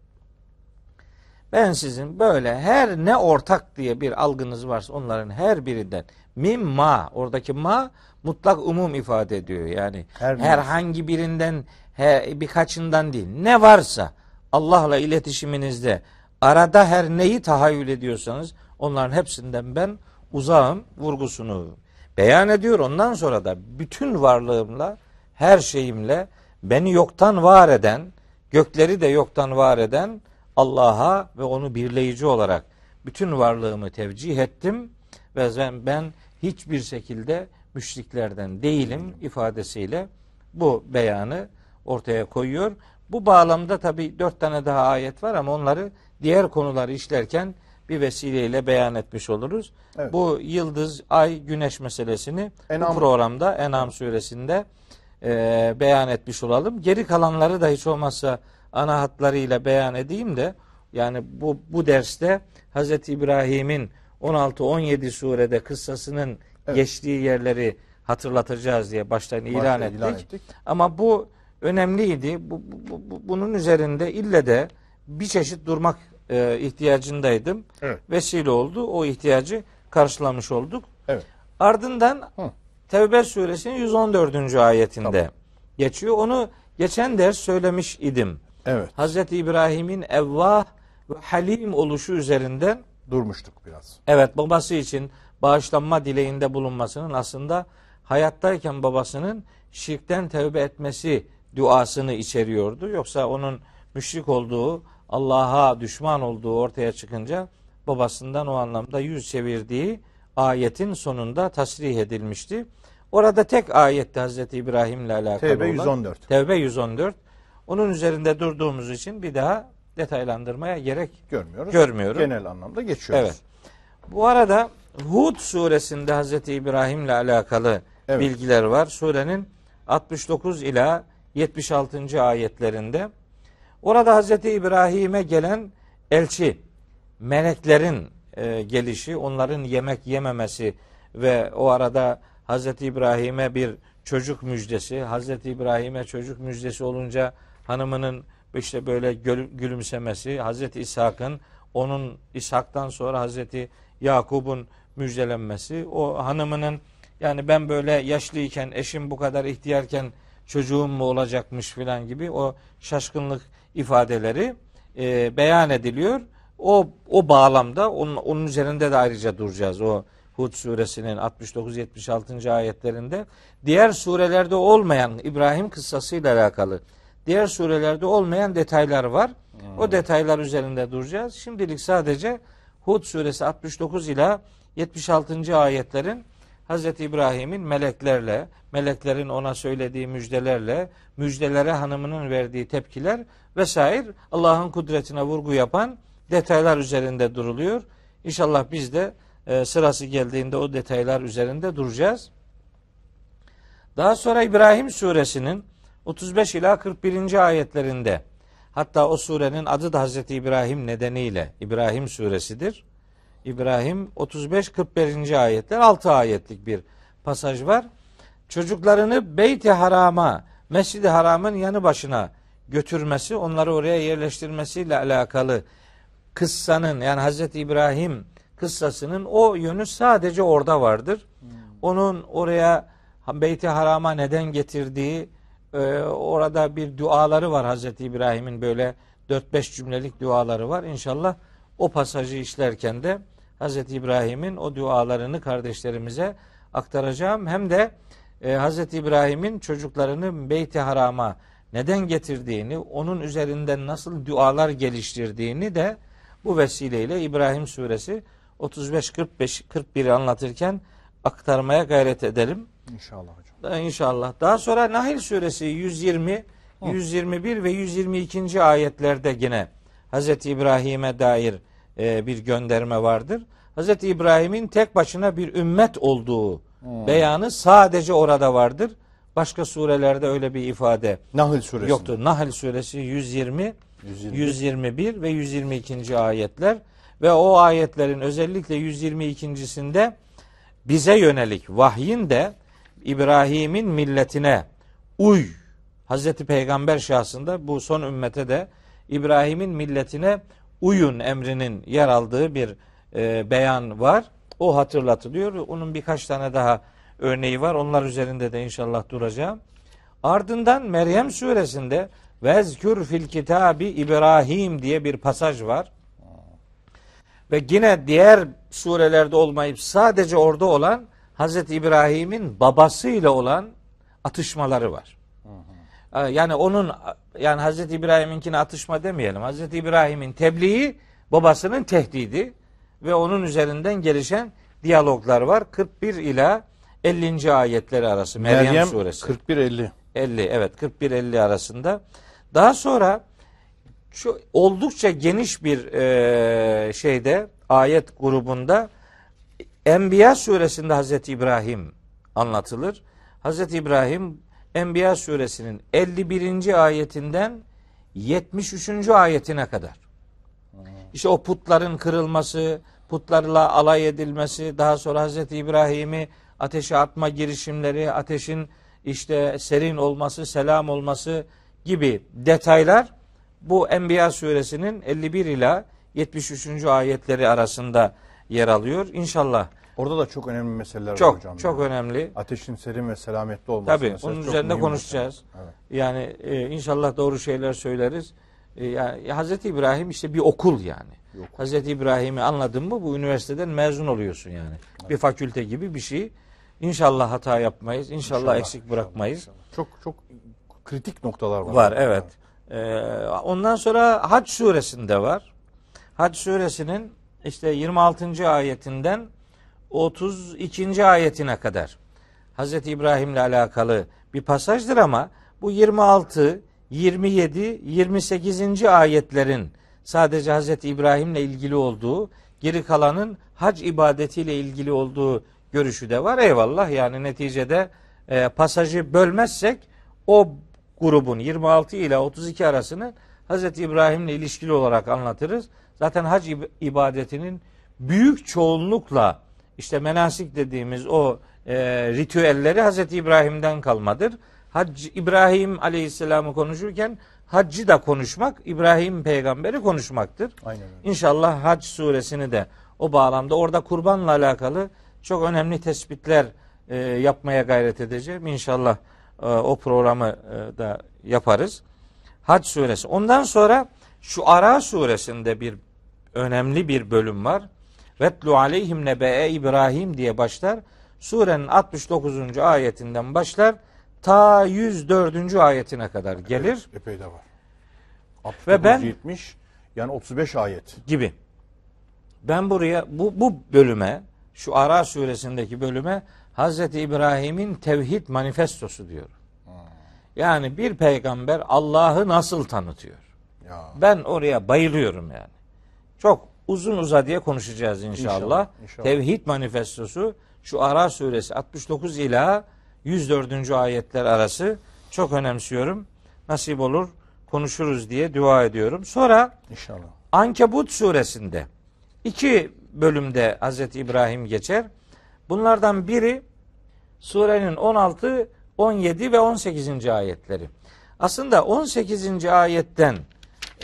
Ben sizin böyle her ne ortak diye bir algınız varsa onların her birinden mimma oradaki ma mutlak umum ifade ediyor. Yani Her herhangi birinden he, birkaçından değil. Ne varsa Allah'la iletişiminizde arada her neyi tahayyül ediyorsanız onların hepsinden ben uzağım vurgusunu beyan ediyor. Ondan sonra da bütün varlığımla, her şeyimle beni yoktan var eden, gökleri de yoktan var eden Allah'a ve onu birleyici olarak bütün varlığımı tevcih ettim ve ben, ben hiçbir şekilde müşriklerden değilim ifadesiyle bu beyanı ortaya koyuyor. Bu bağlamda tabi dört tane daha ayet var ama onları diğer konuları işlerken bir vesileyle beyan etmiş oluruz. Evet. Bu yıldız, ay, güneş meselesini En'am- bu programda En'am suresinde e, beyan etmiş olalım. Geri kalanları da hiç olmazsa ana hatlarıyla beyan edeyim de yani bu bu derste Hz. İbrahim'in 16-17 surede kıssasının Evet. geçtiği yerleri hatırlatacağız diye baştan ilan, ettik. ilan ettik. Ama bu önemliydi. Bu, bu- bu- bunun üzerinde ille de bir çeşit durmak e, ihtiyacındaydım. Evet. Vesile oldu. O ihtiyacı karşılamış olduk. Evet. Ardından Hı. Tevbe suresinin 114. ayetinde Tamam. geçiyor. Onu geçen ders söylemiş idim. Evet. Hazreti İbrahim'in evvah ve halim oluşu üzerinden Durmuştuk biraz. evet babası için bağışlanma dileğinde bulunmasının aslında hayattayken babasının şirkten tevbe etmesi duasını içeriyordu. Yoksa onun müşrik olduğu, Allah'a düşman olduğu ortaya çıkınca babasından o anlamda yüz çevirdiği ayetin sonunda tasrih edilmişti. Orada tek ayette Hazreti İbrahim'le alakalı Tevbe olan 114. Tevbe 114. Onun üzerinde durduğumuz için bir daha detaylandırmaya gerek Görmüyoruz. Görmüyorum. Genel anlamda geçiyoruz. Evet. Bu arada Hud suresinde Hazreti İbrahim'le alakalı Evet. bilgiler var. Surenin 69 ila 76. ayetlerinde. Orada Hazreti İbrahim'e gelen elçi, meleklerin e, gelişi, onların yemek yememesi ve o arada Hazreti İbrahim'e bir çocuk müjdesi, Hazreti İbrahim'e çocuk müjdesi olunca hanımının işte böyle gül- gülümsemesi, Hazreti İshak'ın onun İshak'tan sonra Hazreti Yakub'un müjdelenmesi, o hanımının yani ben böyle yaşlıyken, eşim bu kadar ihtiyarken çocuğum mu olacakmış filan gibi o şaşkınlık ifadeleri e, beyan ediliyor. O o bağlamda onun, onun üzerinde de ayrıca duracağız. O Hud suresinin 69-76. ayetlerinde diğer surelerde olmayan İbrahim kıssasıyla alakalı diğer surelerde olmayan detaylar var. O detaylar üzerinde duracağız. Şimdilik sadece Hud suresi 69 ila 76. ayetlerin Hz. İbrahim'in meleklerle, meleklerin ona söylediği müjdelerle, müjdelere hanımının verdiği tepkiler vesaire Allah'ın kudretine vurgu yapan detaylar üzerinde duruluyor. İnşallah biz de e, sırası geldiğinde o detaylar üzerinde duracağız. Daha sonra İbrahim suresinin 35 ila 41. ayetlerinde hatta o surenin adı da Hazreti İbrahim nedeniyle İbrahim suresidir. İbrahim 35-41. ayetler 6 ayetlik bir pasaj var. Çocuklarını Beyt-i Haram'a, Mescid-i Haram'ın yanı başına götürmesi, onları oraya yerleştirmesiyle alakalı kıssanın yani Hazreti İbrahim kıssasının o yönü sadece orada vardır. Onun oraya Beyt-i Haram'a neden getirdiği e, orada bir duaları var Hazreti İbrahim'in böyle 4-5 cümlelik duaları var. İnşallah o pasajı işlerken de Hazreti İbrahim'in o dualarını kardeşlerimize aktaracağım. Hem de e, Hazreti İbrahim'in çocuklarını Beyt-i Haram'a neden getirdiğini, onun üzerinden nasıl dualar geliştirdiğini de bu vesileyle İbrahim suresi 35-45 41'i anlatırken aktarmaya gayret edelim. İnşallah hocam. Da- İnşallah. Daha sonra Nahil suresi 120, 121 ve 122. ayetlerde yine Hazreti İbrahim'e dair e, bir gönderme vardır. Hazreti İbrahim'in tek başına bir ümmet olduğu beyanı sadece orada vardır. Başka surelerde öyle bir ifade Nahl suresi. yoktur. Nahl suresi 120, 120. 121 ve 122. ayetler ve o ayetlerin özellikle 122.sinde bize yönelik vahyin de İbrahim'in milletine uy Hazreti Peygamber şahsında bu son ümmete de İbrahim'in milletine uyun emrinin yer aldığı bir e, beyan var. O hatırlatılıyor. Onun birkaç tane daha örneği var. Onlar üzerinde de inşallah duracağım. Ardından Meryem suresinde vezkür fil kitabi İbrahim diye bir pasaj var. Ve yine diğer surelerde olmayıp sadece orada olan Hazreti İbrahim'in babasıyla olan atışmaları var. Ee, Yani onun yani Hazreti İbrahim'inkine atışma demeyelim. Hazreti İbrahim'in tebliği babasının tehdidi ve onun üzerinden gelişen diyaloglar var. 41 ila 50. ayetleri arası Meryem, Meryem suresi. 41-50. 50 evet 41-50 arasında. Daha sonra şu oldukça geniş bir e, şeyde ayet grubunda Enbiya suresinde Hazreti İbrahim anlatılır. Hazreti İbrahim Enbiya suresinin 51. ayetinden 73. ayetine kadar. İşte o putların kırılması, putlarla alay edilmesi, daha sonra Hazreti İbrahim'i ateşe atma girişimleri, ateşin işte serin olması, selam olması gibi detaylar bu Enbiya suresinin 51 ila 73. ayetleri arasında yer alıyor. İnşallah Orada da çok önemli meseleler var çok hocam. çok yani. önemli. Ateşin serin ve selametli olması Tabii onun üzerinde konuşacağız. Evet. Yani e, inşallah doğru şeyler söyleriz. E, yani Hazreti İbrahim işte bir okul yani. Okul. Hazreti İbrahim'i anladın mı bu üniversiteden mezun oluyorsun yani. Bir fakülte gibi bir şey. İnşallah hata yapmayız. İnşallah, İnşallah, eksik bırakmayız. inşallah. Çok çok kritik noktalar var. Var evet. Ee, ondan sonra Hac suresinde var. Hac suresinin işte 26. ayetinden 32. ayetine kadar Hazreti İbrahim'le alakalı bir pasajdır ama bu 26, 27, 28. ayetlerin sadece Hazreti İbrahim'le ilgili olduğu, geri kalanın hac ibadetiyle ilgili olduğu görüşü de var. Eyvallah yani neticede e, pasajı bölmezsek o grubun 26 ile 32 arasını Hazreti İbrahim'le ilişkili olarak anlatırız. Zaten hac ib- ibadetinin büyük çoğunlukla işte menasik dediğimiz o e, ritüelleri Hazreti İbrahim'den kalmadır. Hac İbrahim Aleyhisselam'ı konuşurken haccı da konuşmak İbrahim peygamberi konuşmaktır. Aynen öyle. İnşallah Hac suresini de o bağlamda orada kurbanla alakalı çok önemli tespitler e, yapmaya gayret edeceğim. İnşallah e, o programı e, da yaparız. Hac suresi. Ondan sonra şu Ara suresinde bir önemli bir bölüm var. Vetlu aleyhim nebe'e İbrahim diye başlar. Surenin 69. ayetinden başlar. Ta 104. ayetine kadar gelir Epey de var. Ve ben- 70 yani 35 ayet. gibi. Ben buraya bu bu bölüme şu Ara suresindeki bölüme Hazreti İbrahim'in tevhid manifestosu diyor. Yani bir peygamber Allah'ı nasıl tanıtıyor? Ya. Ben oraya bayılıyorum yani. Çok uzun uzadıya konuşacağız inşallah. İnşallah, inşallah. Tevhid manifestosu şu Ara suresi 69 ila 104. ayetler arası çok önemsiyorum. Nasip olur konuşuruz diye dua ediyorum. Sonra İnşallah. Ankebut suresinde iki bölümde Hazreti İbrahim geçer. Bunlardan biri surenin 16, 17 ve 18. ayetleri. Aslında 18. ayetten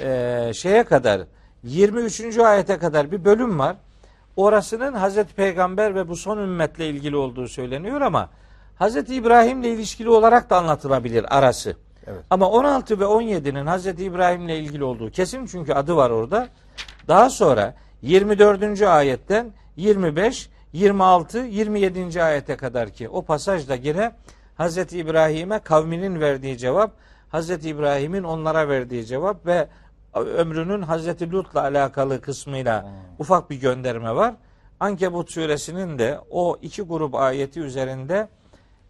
e, şeye kadar 23. ayete kadar bir bölüm var. Orasının Hazreti Peygamber ve bu son ümmetle ilgili olduğu söyleniyor ama Hazreti İbrahim'le ilişkili olarak da anlatılabilir arası. Evet. Ama 16 ve 17'nin Hazreti İbrahim'le ilgili olduğu kesin çünkü adı var orada. Daha sonra 24. ayetten 25, 26, 27. ayete kadar ki o pasajda yine Hazreti İbrahim'e kavminin verdiği cevap, Hazreti İbrahim'in onlara verdiği cevap ve ömrünün Hazreti Lut'la alakalı kısmıyla ufak bir gönderme var. Ankebut suresinin de o iki grup ayeti üzerinde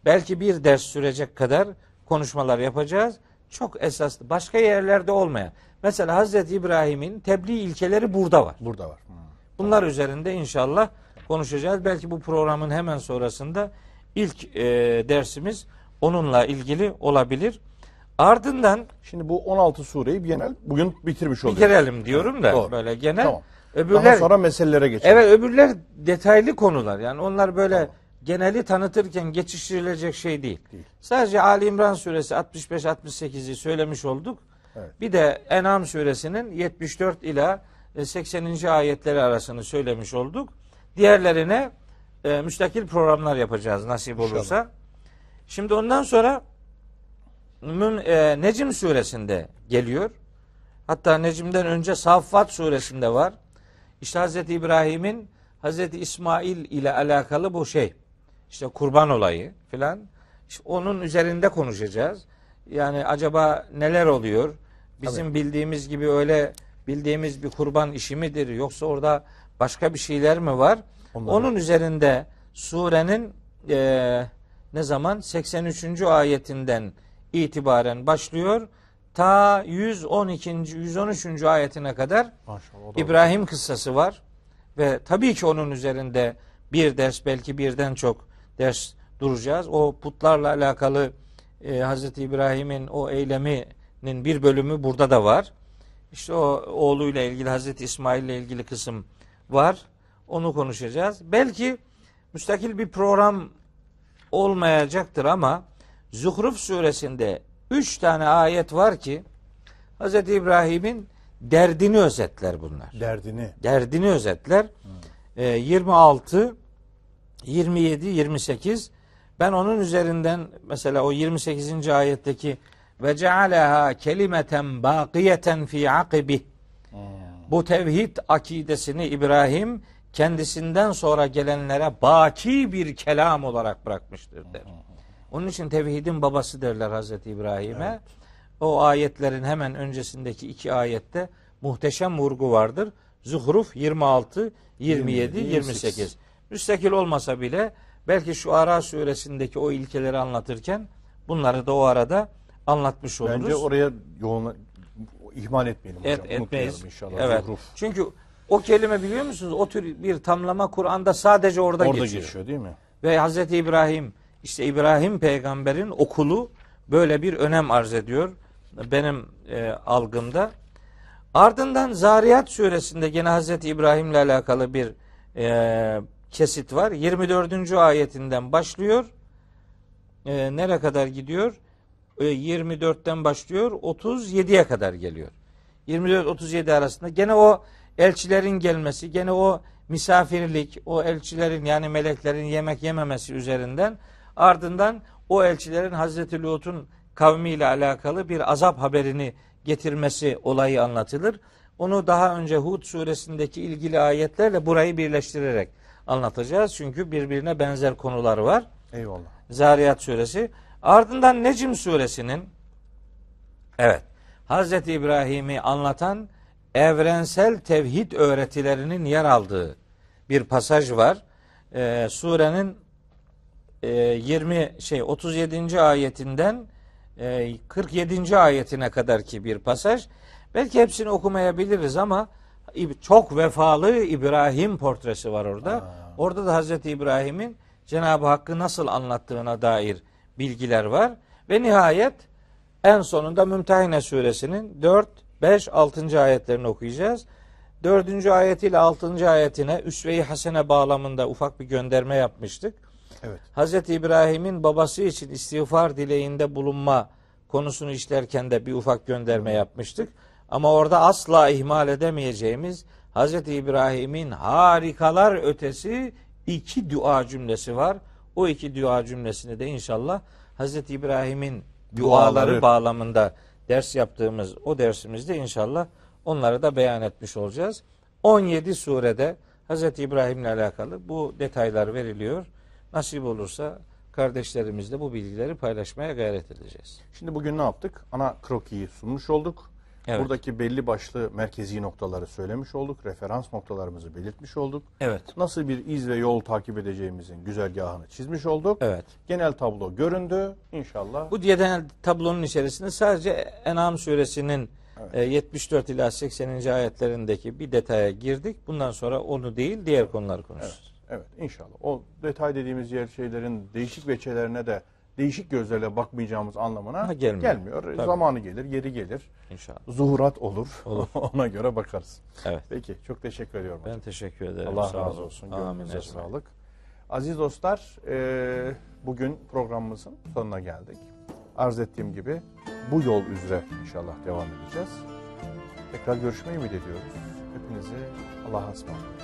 belki bir ders sürecek kadar konuşmalar yapacağız. Çok esaslı. Başka yerlerde olmayan. Mesela Hazreti İbrahim'in tebliğ ilkeleri burada var. Burada var. Hmm. Bunlar üzerinde inşallah konuşacağız. Belki bu programın hemen sonrasında ilk e, dersimiz onunla ilgili olabilir. Ardından Şimdi bu 16 sureyi bir genel bugün bitirmiş oluyoruz. bitirelim diyorum da Doğru. böyle genel. Tamam. Öbürler Daha sonra meselelere geçelim. Evet öbürler detaylı konular. Yani onlar böyle geneli tanıtırken geçiştirilecek şey değil. Değil. Sadece Ali İmran suresi 65-68'i söylemiş olduk. Evet. Bir de En'am suresinin 74 ila e, 80. ayetleri arasını söylemiş olduk. Diğerlerine e, müstakil programlar yapacağız nasip İnşallah. olursa. Şimdi ondan sonra e, Necim suresinde geliyor. Hatta Necim'den önce Saffat suresinde var. İşte Hazreti İbrahim'in Hazreti İsmail ile alakalı bu şey. işte kurban olayı filan. İşte onun üzerinde konuşacağız. Yani acaba neler oluyor? Bizim bildiğimiz gibi öyle bildiğimiz bir kurban işi midir yoksa orada başka bir şeyler mi var? Onları- Onun üzerinde surenin eee, ne zaman 83. ayetinden itibaren başlıyor. Ta 112. 113. ayetine kadar Maşallah. İbrahim kıssası var ve tabii ki onun üzerinde bir ders belki birden çok ders duracağız. O putlarla alakalı e, Hazreti İbrahim'in o eyleminin bir bölümü burada da var. İşte o oğluyla ilgili Hazreti İsmail ile ilgili kısım var. Onu konuşacağız. Belki müstakil bir program olmayacaktır ama Zuhruf suresinde üç tane ayet var ki Hazreti İbrahim'in derdini özetler bunlar. Derdini. Derdini özetler. Ee, 26, 27, 28 ben onun üzerinden mesela o 28. ayetteki ve cealeha kelimeten bakiyeten fi akibi bu tevhid akidesini İbrahim kendisinden sonra gelenlere baki bir kelam olarak bırakmıştır der. Onun için tevhidin babası derler Hazreti İbrahim'e. O ayetlerin hemen öncesindeki iki ayette muhteşem vurgu vardır. Zuhruf 26, 27, 27, 28. Müstakil olmasa bile belki şu Ara suresindeki o ilkeleri anlatırken bunları da o arada anlatmış oluruz. Bence oraya yoğun ihmal etmeyelim hocam. Et, etmeyiz. İnşallah. Evet. Zuhruf. Çünkü o kelime biliyor musunuz? O tür bir tamlama Kur'an'da sadece orada, Orada geçiyor. geçiyor değil mi? Ve Hazreti İbrahim işte İbrahim peygamberin okulu böyle bir önem arz ediyor benim e, algımda. Ardından Zariyat suresinde gene Hazreti İbrahim'le alakalı bir e, kesit var. 24. ayetinden başlıyor. E, nereye kadar gidiyor? E, 24'ten başlıyor. 37'ye kadar geliyor. 24-37 arasında gene o elçilerin gelmesi, gene o misafirlik, o elçilerin yani meleklerin yemek yememesi üzerinden ardından o elçilerin Hazreti Lut'un kavmiyle alakalı bir azap haberini getirmesi olayı anlatılır. Onu daha önce Hud suresindeki ilgili ayetlerle burayı birleştirerek anlatacağız. Çünkü birbirine benzer konular var. Eyvallah. Zariyat suresi. Ardından Necim suresinin evet Hazreti İbrahim'i anlatan evrensel tevhid öğretilerinin yer aldığı bir pasaj var. Ee, surenin 20 şey 37. ayetinden e, 47. ayetine kadar ki bir pasaj. Belki hepsini okumayabiliriz ama çok vefalı İbrahim portresi var orada. Orada da Hazreti İbrahim'in Cenab-ı Hakk'ı nasıl anlattığına dair bilgiler var. Ve nihayet en sonunda Mümtehine suresinin 4, 5, 6. ayetlerini okuyacağız. 4. ayetiyle 6. ayetine üsve-i hasene bağlamında ufak bir gönderme yapmıştık. Evet. Hazreti İbrahim'in babası için istiğfar dileğinde bulunma konusunu işlerken de bir ufak gönderme yapmıştık. Ama orada asla ihmal edemeyeceğimiz Hazreti İbrahim'in harikalar ötesi iki dua cümlesi var. O iki dua cümlesini de inşallah Hazreti İbrahim'in duaları, Duaları. bağlamında ders yaptığımız o dersimizde inşallah onları da beyan etmiş olacağız. 17 surede Hazreti İbrahim'le alakalı bu detaylar veriliyor. Nasip olursa kardeşlerimizle bu bilgileri paylaşmaya gayret edeceğiz. Şimdi bugün ne yaptık? Ana krokiyi sunmuş olduk. Evet. Buradaki belli başlı merkezi noktaları söylemiş olduk. Referans noktalarımızı belirtmiş olduk. Evet. Nasıl bir iz ve yol takip edeceğimizin güzergahını çizmiş olduk. Evet. Genel tablo göründü. İnşallah Bu genel tablonun içerisinde sadece En'am suresinin Evet. e, 74 ila 80. ayetlerindeki bir detaya girdik. Bundan sonra onu değil diğer konuları konuşacağız. Evet inşallah. O detay dediğimiz yer şeylerin değişik veçelerine de değişik gözlerle bakmayacağımız anlamına Ha, gelmiyor. Tabii. Zamanı gelir, yeri gelir. İnşallah. Zuhurat olur. Olur. [laughs] Ona göre bakarız. Evet. Peki çok teşekkür ediyorum. Ben teşekkür ederim. Allah Sağ razı olun. olsun. Gönlünüze ecmaîn. sağlık. Aziz dostlar, e, bugün programımızın sonuna geldik. Arz ettiğim gibi bu yol üzere inşallah devam edeceğiz. Tekrar görüşmeyi ümit ediyoruz. Hepinizi Allah'a ısmarladık.